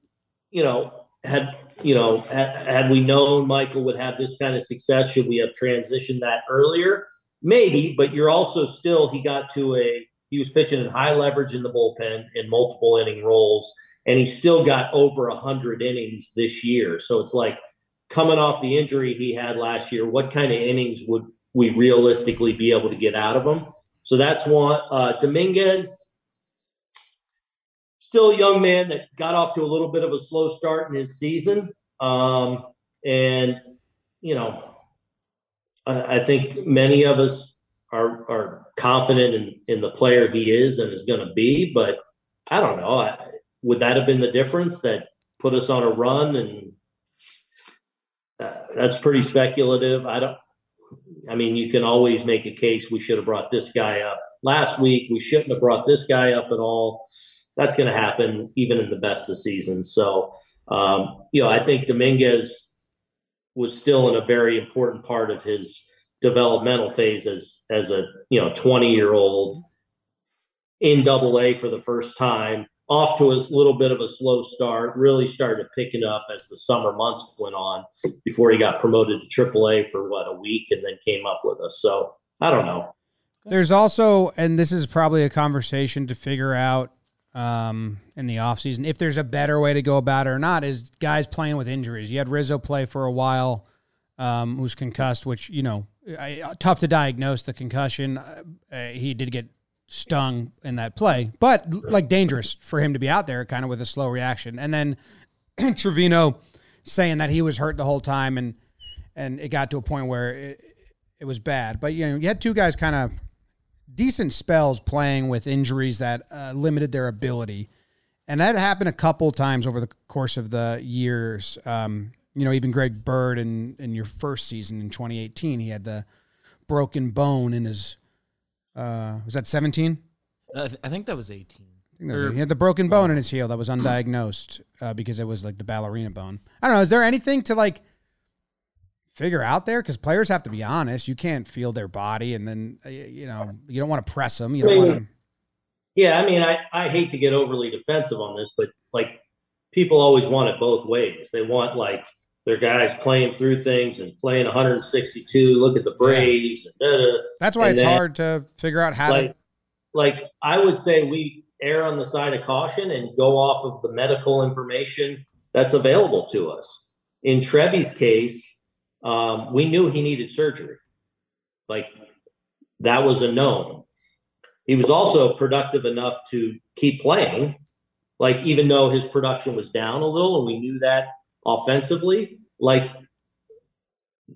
you know, had you know had, had we known Michael would have this kind of success, should we have transitioned that earlier? Maybe, but you're also still he got to a he was pitching in high leverage in the bullpen in multiple inning roles, and he still got over a hundred innings this year. So it's like coming off the injury he had last year, what kind of innings would we realistically be able to get out of him? So that's one. Uh, Dominguez, still a young man that got off to a little bit of a slow start in his season, um, and you know I, I think many of us are are confident in in the player he is and is going to be, but I don't know. I, would that have been the difference that put us on a run? And uh, that's pretty speculative. I don't. I mean, you can always make a case we should have brought this guy up last week. We shouldn't have brought this guy up at all. That's going to happen even in the best of seasons. So, um, you know, I think Dominguez was still in a very important part of his developmental phase as as a you know 20 year old in double A for the first time off to a little bit of a slow start, really started picking up as the summer months went on before he got promoted to triple a for what a week and then came up with us. So I don't know. There's also, and this is probably a conversation to figure out um, in the offseason if there's a better way to go about it or not, is guys playing with injuries. You had Rizzo play for a while, um, who's concussed, which, you know, I, tough to diagnose the concussion. Uh, he did get stung in that play, but like dangerous for him to be out there kind of with a slow reaction. And then (clears throat) Trevino saying that he was hurt the whole time and and it got to a point where it, it was bad. But you know, you had two guys kind of decent spells playing with injuries that uh, limited their ability. And that happened a couple times over the course of the years. Um, you know, even Greg Bird in in your first season in 2018, he had the broken bone in his uh, was that 17? I, th- I think that was 18. I think that was- he had the broken bone in his heel that was undiagnosed uh, because it was like the ballerina bone. I don't know. Is there anything to like figure out there? Because players have to be honest. You can't feel their body, and then uh, you know you don't want to press them. You don't want them. Yeah, I mean, I, I hate to get overly defensive on this, but like people always want it both ways. They want like their guys playing through things and playing 162. Look at the Braves. And da, da. That's why And it's then, hard to figure out how Like, to. like I would say we err on the side of caution and go off of the medical information that's available to us. In Trevi's case, um, we knew he needed surgery. Like that was a known. He was also productive enough to keep playing. Like even though his production was down a little, and we knew that offensively, like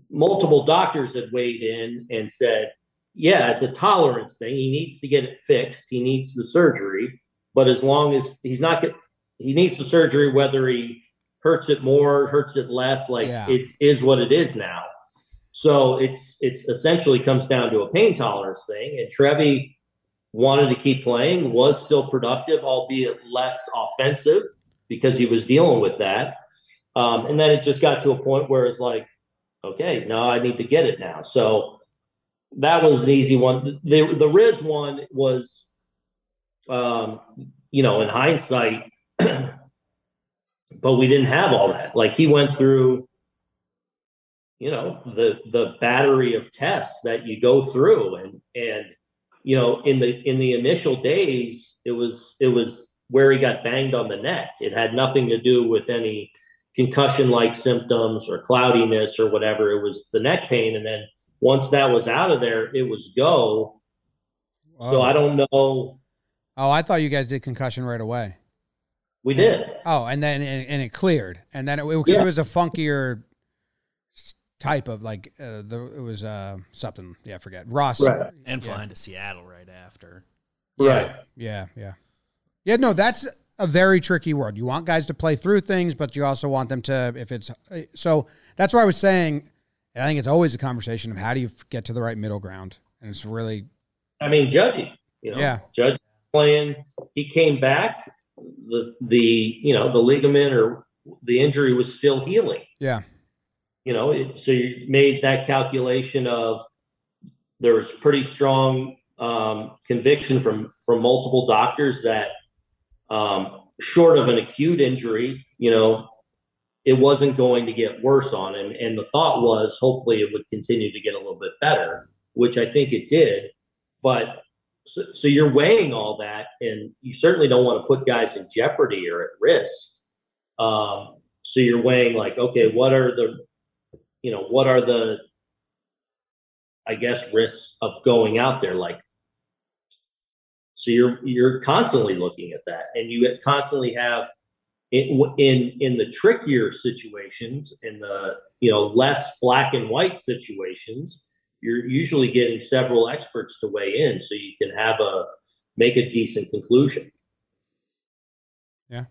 multiple doctors had weighed in and said, yeah, it's a tolerance thing. He needs to get it fixed. He needs the surgery, but as long as he's not get, he needs the surgery whether he hurts it more, hurts it less. Like Yeah. it is what it is now. So it's it's essentially comes down to a pain tolerance thing. And Trevi wanted to keep playing, was still productive, albeit less offensive because he was dealing with that. Um, and then it just got to a point where it's like, okay, now I need to get it now. So that was an easy one. The the Riz one was, um, you know, in hindsight, (clears throat) but we didn't have all that. Like he went through, you know, the the battery of tests that you go through, and and you know, in the in the initial days, it was it was where he got banged on the neck. It had nothing to do with any concussion like symptoms or cloudiness or whatever. It was the neck pain, and then once that was out of there, it was go. So I don't know. Oh, I thought you guys did concussion right away. We did. Oh, and then and, and it cleared, and then it, it, Yeah. it was a funkier type of like uh, the it was uh something. Yeah, I forget. Ross. Right. And Yeah. flying to Seattle right after. Right. Yeah, yeah. Yeah, no, that's a very tricky word. You want guys to play through things, but you also want them to, if it's, so that's why I was saying, I think it's always a conversation of how do you get to the right middle ground. And it's really, I mean, Judgy, you know, Yeah. Judge playing. He came back. The the you know the ligament or the injury was still healing. yeah, You know, it, so you made that calculation of there was pretty strong um, conviction from from multiple doctors that um, short of an acute injury, you know, it wasn't going to get worse on him. And the thought was hopefully it would continue to get a little bit better, which I think it did. But so, so you're weighing all that, and you certainly don't want to put guys in jeopardy or at risk. Um, so you're weighing like, okay, what are the, you know, what are the, I guess, risks of going out there? Like, so you're you're constantly looking at that, and you constantly have in in in the trickier situations, in the you know less black and white situations, you're usually getting several experts to weigh in, so you can have a make a decent conclusion. Yeah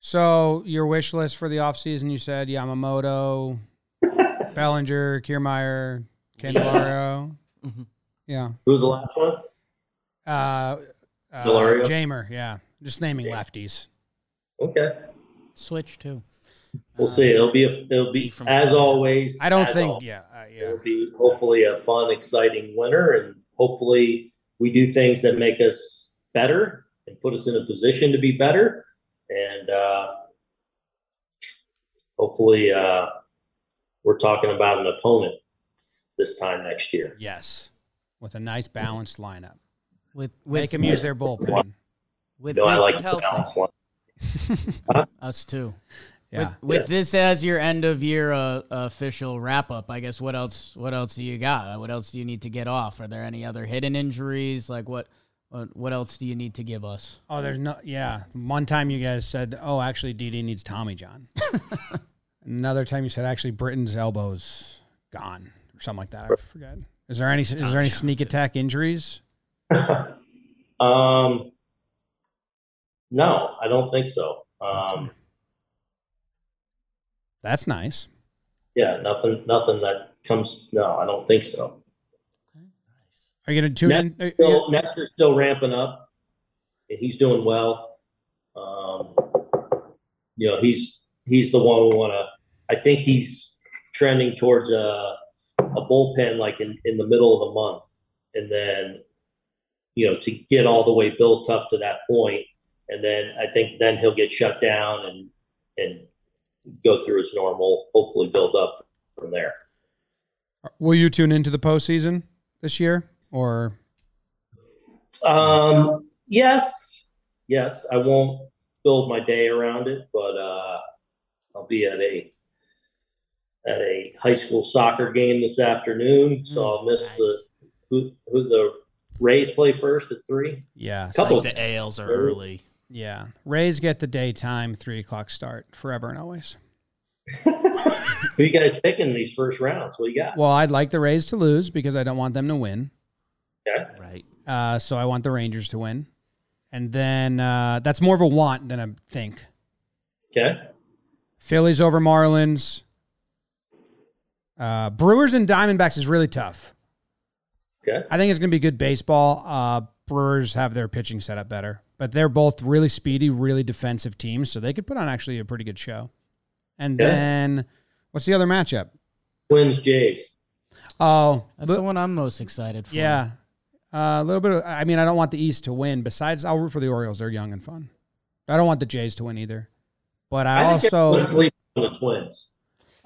so your wish list for the offseason, you said Yamamoto, (laughs) Bellinger, Kiermaier, Candelario. Mhm. Yeah. Who's the last one? Uh, uh, Delario? Jeimer, yeah. Just naming lefties. Okay. Switch too. We'll see. It'll be, a, it'll be, From- as always. I don't think, al- yeah, uh, yeah. It'll be hopefully a fun, exciting winter, and hopefully we do things that make us better and put us in a position to be better. And uh, hopefully, uh, we're talking about an opponent this time next year. Yes. With a nice balanced lineup. With with Make them use their bullpen. with No, I like the healthy. balance (laughs) line. us too. Yeah. With, with Yeah. this as your end of year uh, official wrap up, I guess what else? What else do you got? What else do you need to get off? Are there any other hidden injuries? Like what? What, what else do you need to give us? Oh, there's no. Yeah, one time you guys said, "Oh, actually, DD needs Tommy John." (laughs) Another time you said, "Actually, Britton's elbows gone," or something like that. I forget. Is there any? Is there any sneak attack injuries? (laughs) Um, no, I don't think so. Um, That's nice. yeah, nothing, nothing that comes. No, I don't think so. Are you going to tune in? are you- Still, Nestor's still ramping up, and he's doing well. Um, you know, he's he's the one we want to. I think he's trending towards a a bullpen like in in the middle of the month, and then you know to get all the way built up to that point, and then I think then he'll get shut down and and go through his normal. Hopefully, build up from there. Will you tune into the postseason this year, or Um, yes, yes. I won't build my day around it, but uh, I'll be at a at a high school soccer game this afternoon, so I'll miss the who who the Rays play first at three. yeah, Couple- The ALs are early. Yeah? Rays get the daytime three o'clock start forever and always. (laughs) Who you guys picking these first rounds? What do you got? Well, I'd like the Rays to lose because I don't want them to win. Okay. Right. Uh, so I want the Rangers to win, and then uh, that's more of a want than a think. Okay. Phillies over Marlins. Uh, Brewers and Diamondbacks is really tough. Okay. I think it's going to be good baseball. Uh, Brewers have their pitching set up better, but they're both really speedy, really defensive teams, so they could put on actually a pretty good show. And Okay. then, what's the other matchup? Twins Jays. Oh, That's li- the one I'm most excited for. yeah, Uh, a little bit. Of, I mean, I don't want the East to win. Besides, I'll root for the Orioles. They're young and fun. I don't want the Jays to win either. But I, think also everyone's the Twins.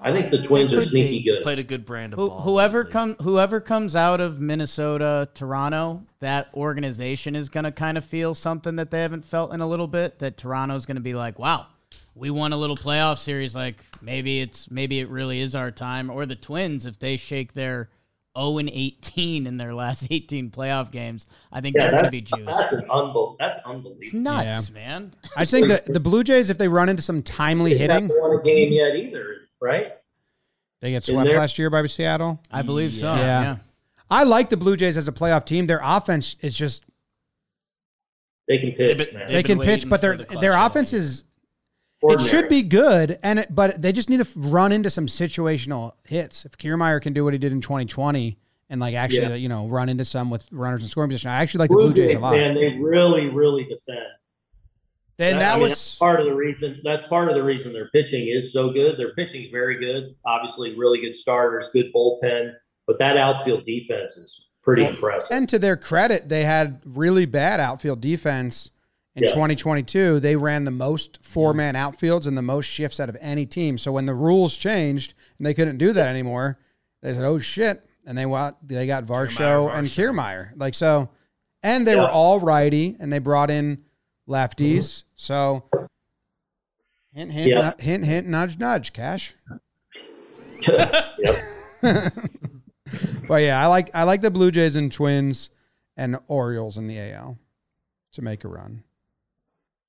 I think the Twins are sneaky be. good. Played a good brand of Who, ball. whoever come whoever comes out of Minnesota, Toronto, that organization is going to kind of feel something that they haven't felt in a little bit. That Toronto's going to be like, "Wow, we won a little playoff series. Like maybe it's maybe it really is our time." Or the Twins, if they shake their 0 and 18 in their last (laughs) 18 playoff games, I think Yeah, they're going to be juiced. that's an unbel- That's It's unbelievable. nuts, man. I think that the Blue Jays, if they run into some timely They hitting, won a game yet either, right? they get swept there- last year by Seattle. I believe so. Yeah. Yeah. I like the Blue Jays as a playoff team. Their offense is just They can They've pitch, been- man. they've they can pitch, but their the their offense year. is it should be good, and it, but they just need to run into some situational hits. If Kiermaier can do what he did in 2020 and like actually Yeah. you know run into some with runners in scoring position, I actually like the Blue Blue Jays Jays, a lot. man, they really, really defend. And I that mean, was that's part of the reason. That's part of the reason their pitching is so good. Their pitching is very good. Obviously, really good starters, good bullpen, but that outfield defense is pretty Well, impressive. And to their credit, they had really bad outfield defense in Yeah. 2022. They ran the most four mm-hmm. man outfields and the most shifts out of any team. So when the rules changed and they couldn't do that anymore, they said, "Oh shit!" And they got they got Varsho and Varsho. Kiermaier. Like so, and they Yeah. were all righty, and they brought in lefties. So hint, hint, Yeah. nu- hint, hint, nudge, nudge, Cash. (laughs) (laughs) But yeah, I like I like the Blue Jays and Twins and Orioles in the AL to make a run.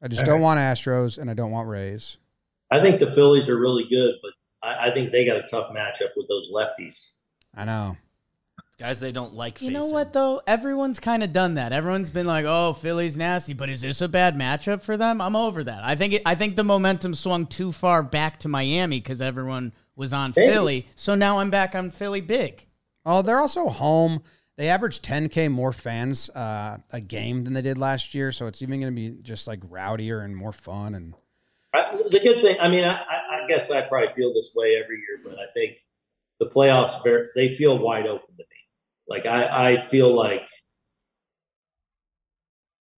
I just All don't want Astros and I don't want Rays. I think the Phillies are really good, but I, I think they got a tough matchup with those lefties. I know. Guys they don't like. You know what though? Everyone's kind of done that. Everyone's been like, "Oh, Philly's nasty," but is this a bad matchup for them? I'm over that. I think it, I think the momentum swung too far back to Miami because everyone was on Maybe. Philly. So now I'm back on Philly big. Oh, they're also home. They average 10k more fans uh, a game than they did last year, so it's even going to be just like rowdier and more fun. And I, the good thing, I mean, I, I I guess I probably feel this way every year, but I think the playoffs they feel wide open to me. Like I, I feel like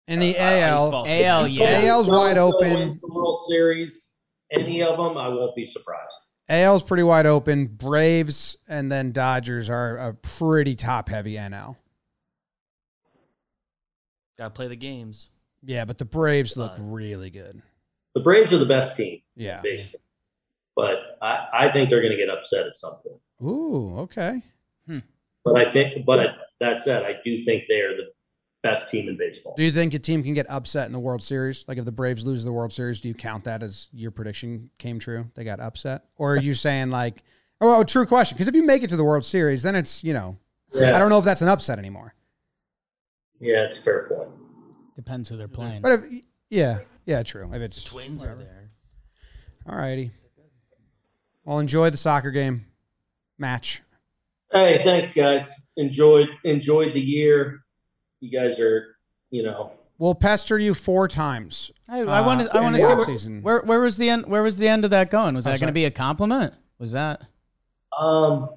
in the Uh, AL, baseball. AL, yeah. AL's wide open. World Series, any of them, I won't be surprised. AL's pretty wide open. Braves and then Dodgers are a pretty top heavy NL. Gotta play the games. Yeah, but the Braves look But- really good. The Braves are the best team, Yeah. basically, but I, I think they're going to get upset at some point. Ooh, okay. But I think, but that said, I do think they are the best team in baseball. Do you think a team can get upset in the World Series? Like if the Braves lose the World Series, do you count that as your prediction came true? They got upset, or are you saying like, oh, well, true question? Because if you make it to the World Series, then it's you know, Yeah, I don't know if that's an upset anymore. yeah, it's a fair point. Depends who they're playing. But if yeah, yeah, true. If it's Twins whatever. are there. All righty. Well, enjoy the soccer game match. Hey, thanks, guys. Enjoyed enjoyed the year. You guys are, you know, We'll pester you four times. I, I want to. I Uh, want to see where, where where was the end. Where was the end of that going? Was that going to be a compliment? Was that? um,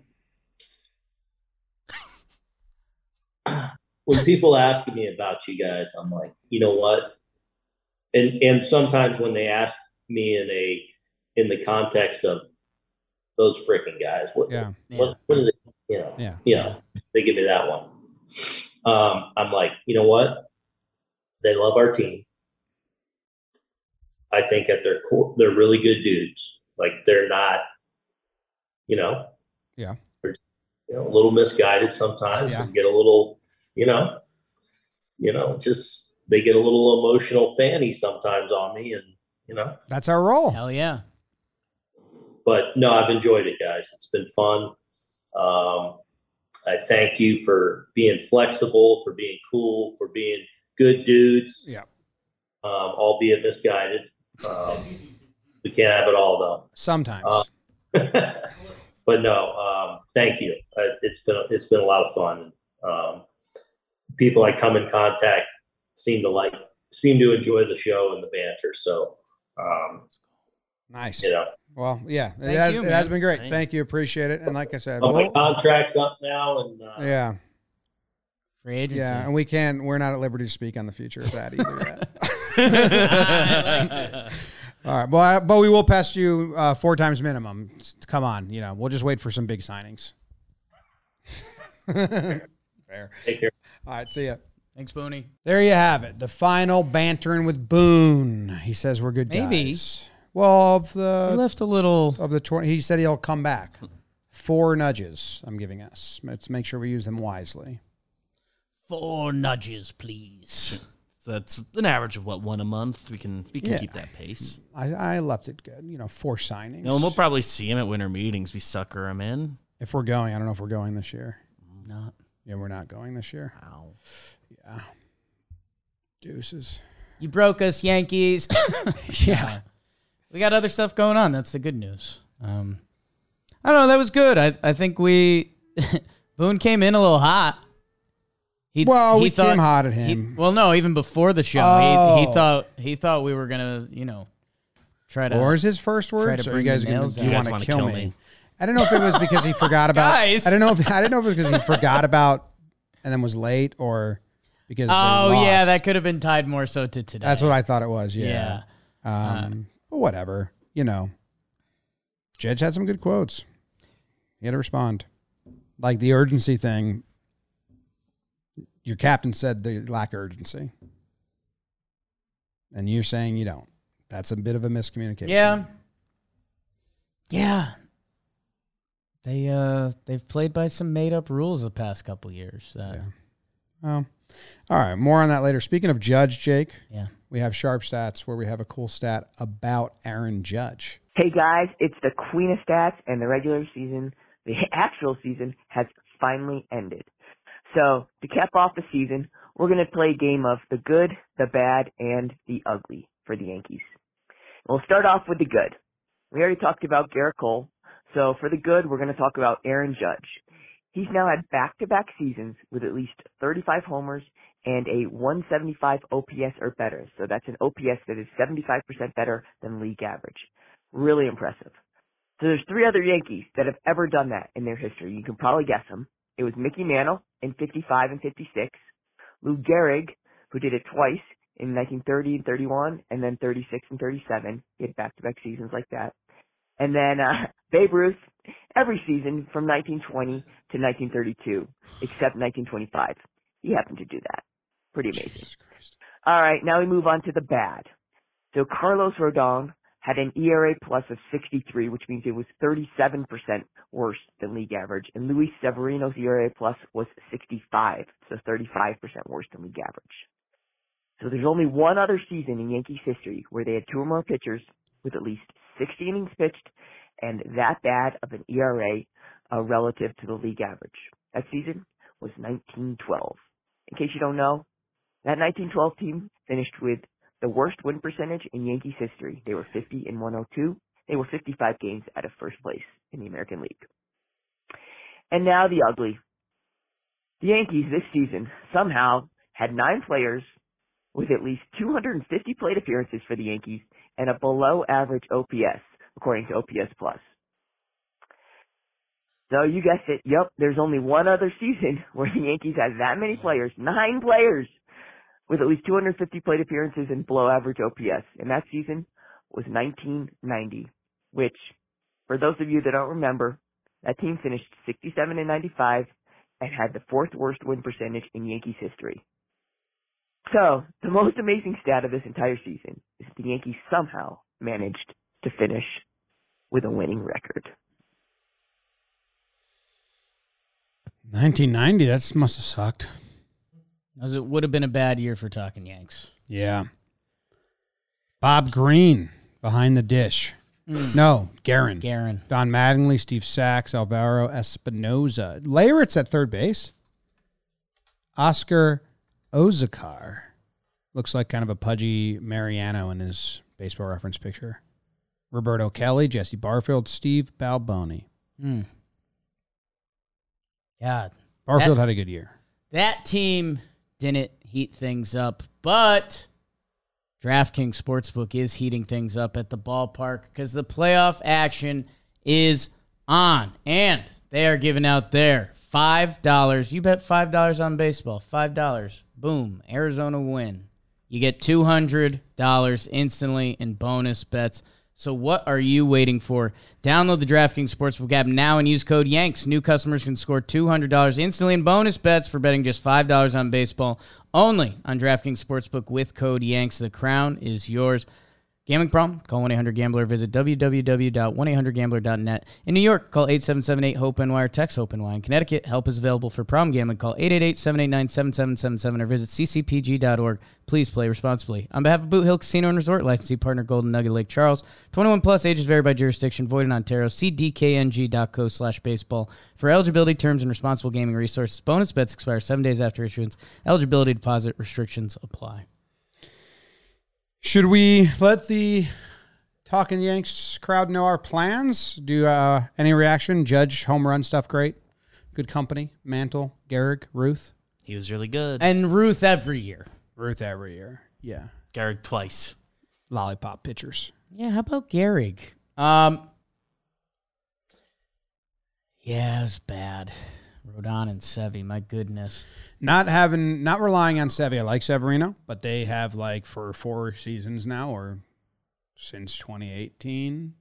when people ask me about you guys, I'm like, you know what? And and sometimes when they ask me in a in the context of those freaking guys, what Yeah, what, what are they, you know, yeah. you know, they give me that one. Um, I'm like, you know what? They love our team. I think at their core, they're really good dudes. Like they're not, you know, Yeah. they're, you know, a little misguided sometimes Yeah. and get a little, you know, you know, just they get a little emotional fanny sometimes on me, and you know, That's our role. Hell yeah. but no, I've enjoyed it, guys. It's been fun. Um, I thank you for being flexible, for being cool, for being good dudes. Yeah. Um, albeit misguided. Um, we can't have it all though. Sometimes. Uh, (laughs) but no, um, thank you. Uh, it's been it's been a lot of fun. Um, people I come in contact seem to like seem to enjoy the show and the banter. So um, nice. you know, Well, yeah, it has, you, it has been great. Same. Thank you. Appreciate it. And like I said, but my we'll, contract's up now, and uh, yeah, Free agency. yeah. And we can't, we're not at liberty to speak on the future of that either yet. (laughs) (laughs) All right. Well, I, but we will pest you uh, four times minimum. Come on. You know, we'll just wait for some big signings. (laughs) Fair. take care. All right. See ya. Thanks, Booney. There you have it. The final bantering with Boone. He says we're good Maybe. guys. Well, of He the left a little. of the twenty, he said he'll come back. Four nudges. I'm giving us. Let's make sure we use them wisely. Four nudges, please. So (laughs) that's an average of what one a month. We can we can Yeah. keep that pace. I, I left it good. You know, four signings. No, and we'll probably see him at winter meetings. We sucker him in. if we're going, I don't know if we're going this year. Mm, not. Yeah, we're not going this year. Wow. Yeah. Deuces. You broke us, Yankees. (laughs) Yeah. We got other stuff going on. That's the good news. Um, I don't know. That was good. I, I think we (laughs) Boone came in a little hot. He, Well, he we thought- came hot at he- him. well, no, even before the show, he, he Oh. thought he thought we were gonna, you know, try to. What was his first words? to Are you guys gonna do You want to kill, kill me? me. I don't know if it was because he forgot (laughs) about. Guys. I don't know. If, I didn't know if it was because he forgot about and then was late, or because. they oh yeah, that could have been tied more so to today. That's what I thought it was. Yeah. Yeah. Um, but whatever. You know, Judge had some good quotes. He had to respond. Like the urgency thing. Your captain said they lack urgency. And you're saying you don't. That's a bit of a miscommunication. Yeah. Yeah. They uh they've played by some made up rules the past couple years. Uh, Yeah. Um, all right. More on that later. Speaking of Judge, Jake, yeah. we have Sharp Stats where we have a cool stat about Aaron Judge. Hey guys, it's the Queen of Stats, and the regular season, the (laughs) actual season, has finally ended. So, to cap off the season, we're going to play a game of the good, the bad, and the ugly for the Yankees. We'll start off with the good. We already talked about Gerrit Cole, so for the good, we're going to talk about Aaron Judge. He's now had back-to-back seasons with at least 35 homers and a 175 OPS or better. So that's an OPS that is 75% better than league average. Really impressive. So there's three other Yankees that have ever done that in their history. You can probably guess them. It was Mickey Mantle in 55 and 56, Lou Gehrig, who did it twice in 1930 and 31, and then 36 and 37. He had back-to-back seasons like that. And then uh, (laughs) Babe Ruth every season from 1920 to 1932, except 1925. He happened to do that. Pretty amazing. All right, now we move on to the bad. So Carlos Rodon had an ERA plus of 63, which means it was 37% worse than league average. And Luis Severino's ERA plus was 65, so 35% worse than league average. So there's only one other season in Yankees history where they had two or more pitchers with at least 60 innings pitched and that bad of an ERA uh, relative to the league average. That season was 1912. In case you don't know, that 1912 team finished with the worst win percentage in Yankees history. They were 50 and 102. They were 55 games out of first place in the American League. And now the ugly. The Yankees this season somehow had nine players with at least 250 plate appearances for the Yankees and a below average OPS, according to OPS Plus. So you guessed it. Yep, there's only one other season (laughs) where the Yankees had that many players, nine players, with at least 250 plate appearances and below average OPS. And that season was 1990, which, for those of you that don't remember, that team finished 67 and 95 and had the fourth worst win percentage in Yankees history. So, the most amazing stat of this entire season is that the Yankees somehow managed to finish with a winning record. 1990. That must have sucked. As it would have been a bad year for talking Yanks. Yeah. Bob Green behind the dish. Mm. No, Geren. Geren. Don Mattingly, Steve Sax, Alvaro Espinoza. Leyritz at third base. Oscar Azocar. Looks like kind of a pudgy Mariano in his baseball reference picture. Roberto Kelly, Jesse Barfield, Steve Balboni. Hmm. God. Barfield That- had a good year. That team didn't heat things up, but DraftKings Sportsbook is heating things up at the ballpark because the playoff action is on. And they are giving out their $5. You bet $5 on baseball. $5. Boom. Arizona win. You get $200 instantly in bonus bets. So what are you waiting for? Download the DraftKings Sportsbook app now and use code YANKS. New customers can score $200 instantly in bonus bets for betting just $5 on baseball only on DraftKings Sportsbook with code YANKS. The crown is yours. Gambling problem? Call 1-800-GAMBLER. Visit www.1800gambler.net. In New York, call 877-8-HOPE-NY or text HOPE-NY. In Connecticut, help is available for problem gambling. Call 888-789-7777 or visit ccpg.org. Please play responsibly. On behalf of Boot Hill Casino and Resort, licensee partner Golden Nugget Lake Charles, 21 plus, ages vary by jurisdiction, void in Ontario. See dkng.co slash baseball for eligibility terms and responsible gaming resources. Bonus bets expire seven days after issuance. Eligibility deposit restrictions apply. Should we let the Talking Yanks crowd know our plans? Do uh, any reaction? Judge home run stuff great. Good company. Mantle, Gehrig, Ruth. He was really good. And Ruth every year. Ruth every year. Yeah. Gehrig twice. Lollipop pitchers. Yeah, how about Gehrig? Um, yeah, it was bad. Rodon and Sevi, my goodness. Not having, not relying on Sevi. I like Severino, but they have like for four seasons now or since 2018,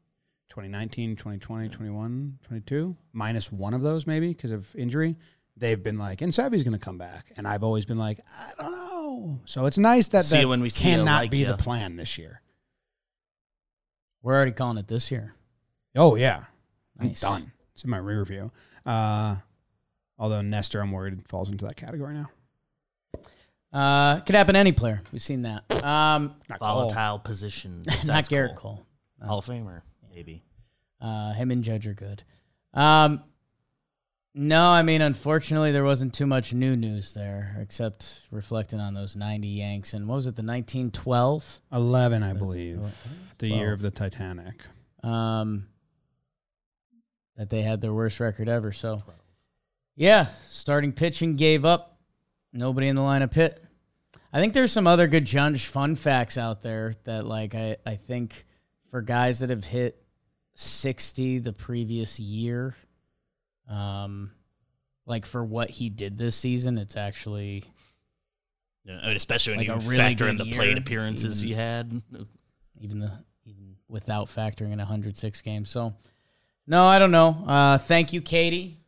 2019, 2020, 21, 22, minus one of those maybe because of injury. They've been like, and Sevi's going to come back. And I've always been like, I don't know. So it's nice that See that when we cannot like be ya. the plan this year. We're already calling it this year. Oh, yeah. I'm done. It's in my rear view. Uh, although Nestor, I'm worried, falls into that category now. Uh, could happen to any player. We've seen that. Um, Not Cole. Volatile position. (laughs) not besides Gerrit Cole. Cole. Hall of Famer, maybe. Uh, him and Judge are good. Um, no, I mean, unfortunately, there wasn't too much new news there, except reflecting on those 90 Yanks. And what was it, the 1912? 11, I believe. The year of the Titanic. Um, that they had their worst record ever. So, Yeah, starting pitching gave up. Nobody in the lineup hit. I think there's some other good Judge fun facts out there that like I, I think for guys that have hit 60 the previous year, um, like for what he did this season, it's actually Yeah, I mean, especially when Like you really factor in the plate appearances even- he had. even the even without factoring in 106 games. So, no, I don't know. Uh, thank you, Katie,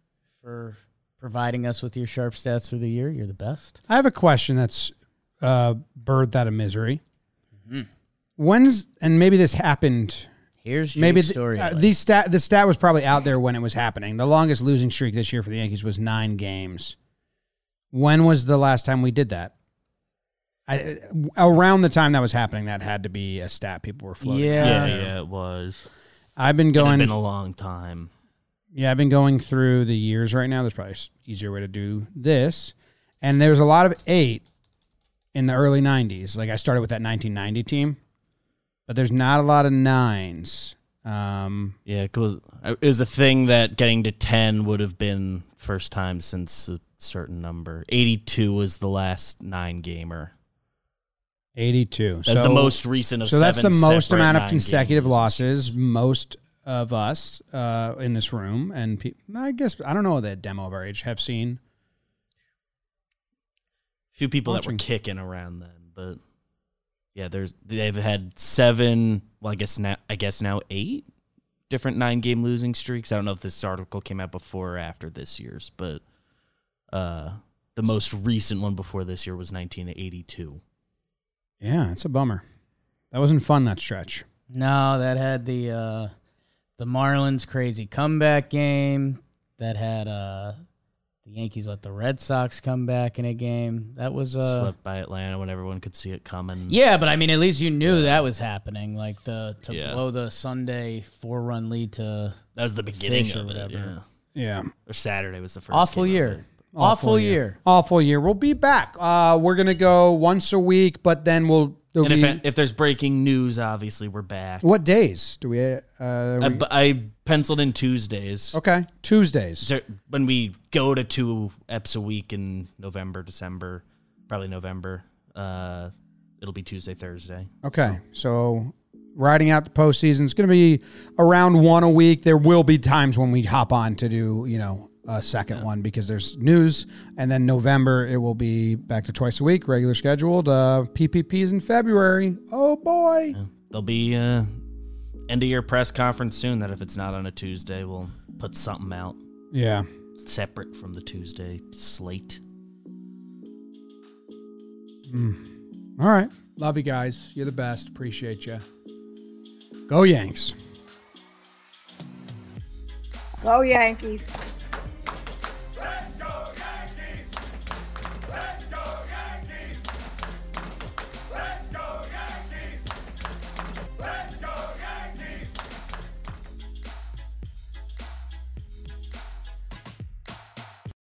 for providing us with your sharp stats through the year. You're the best. I have a question that's uh, birthed out of misery. Mm-hmm. When's and maybe this happened. Here's Maybe Jake's th- story. uh, of these stat the stat was probably out there when it was happening. The longest losing streak this year for the Yankees was nine games. When was the last time we did that? I, around the time that was happening, that had to be a stat people were floating. Yeah. Yeah, yeah, it was. I've been It had going. been a long time. Yeah, I've been going through the years right now. There's probably an easier way to do this. And there was a lot of eight in the early 90s. Like I started with that 1990 team, but there's not a lot of nines. Um, Yeah, because it was a thing that getting to 10 would have been first time since a certain number. 82 was the last nine gamer. 82. That's the most recent of So that's the most amount of consecutive losers. losses most of us uh, in this room and pe- I guess I don't know that demo of our age have seen. A few people that were kicking around then, but yeah, there's they've had seven. Well, I guess now I guess now eight different nine game losing streaks. I don't know if this article came out before or after this year's, but uh, the most recent one before this year was 1982. Yeah, it's a bummer. That wasn't fun that stretch. no, that had the uh, the Marlins crazy comeback game. That had uh, the Yankees let the Red Sox come back in a game. That was uh, Swept by Atlanta when everyone could see it coming. Yeah, but I mean, at least you knew that was happening. Like the to Yeah. blow the Sunday four run lead to that was the beginning Fish of it. whatever. Yeah. Yeah. Or Saturday was the first. awful game of year. it. Awful, year. Awful year. We'll be back. Uh, we're gonna go once a week, but then we'll. There'll And be- if, if there's breaking news, obviously we're back. what days do we? Uh, I, we- I penciled in Tuesdays. okay, Tuesdays. When we go to two eps a week in November, December, probably November, uh, it'll be Tuesday, Thursday. Okay, so riding out the postseason is going to be around one a week. There will be times when we hop on to do, you know, a second one because there's news, and then November it will be back to twice a week, regular scheduled. Uh, PPPs in February. Oh boy. Yeah. There'll be uh, end of year press conference soon. That if it's not on a Tuesday, we'll put something out Yeah. separate from the Tuesday slate. All right. Love you guys. You're the best. Appreciate you. Go Yanks. Go Yankees.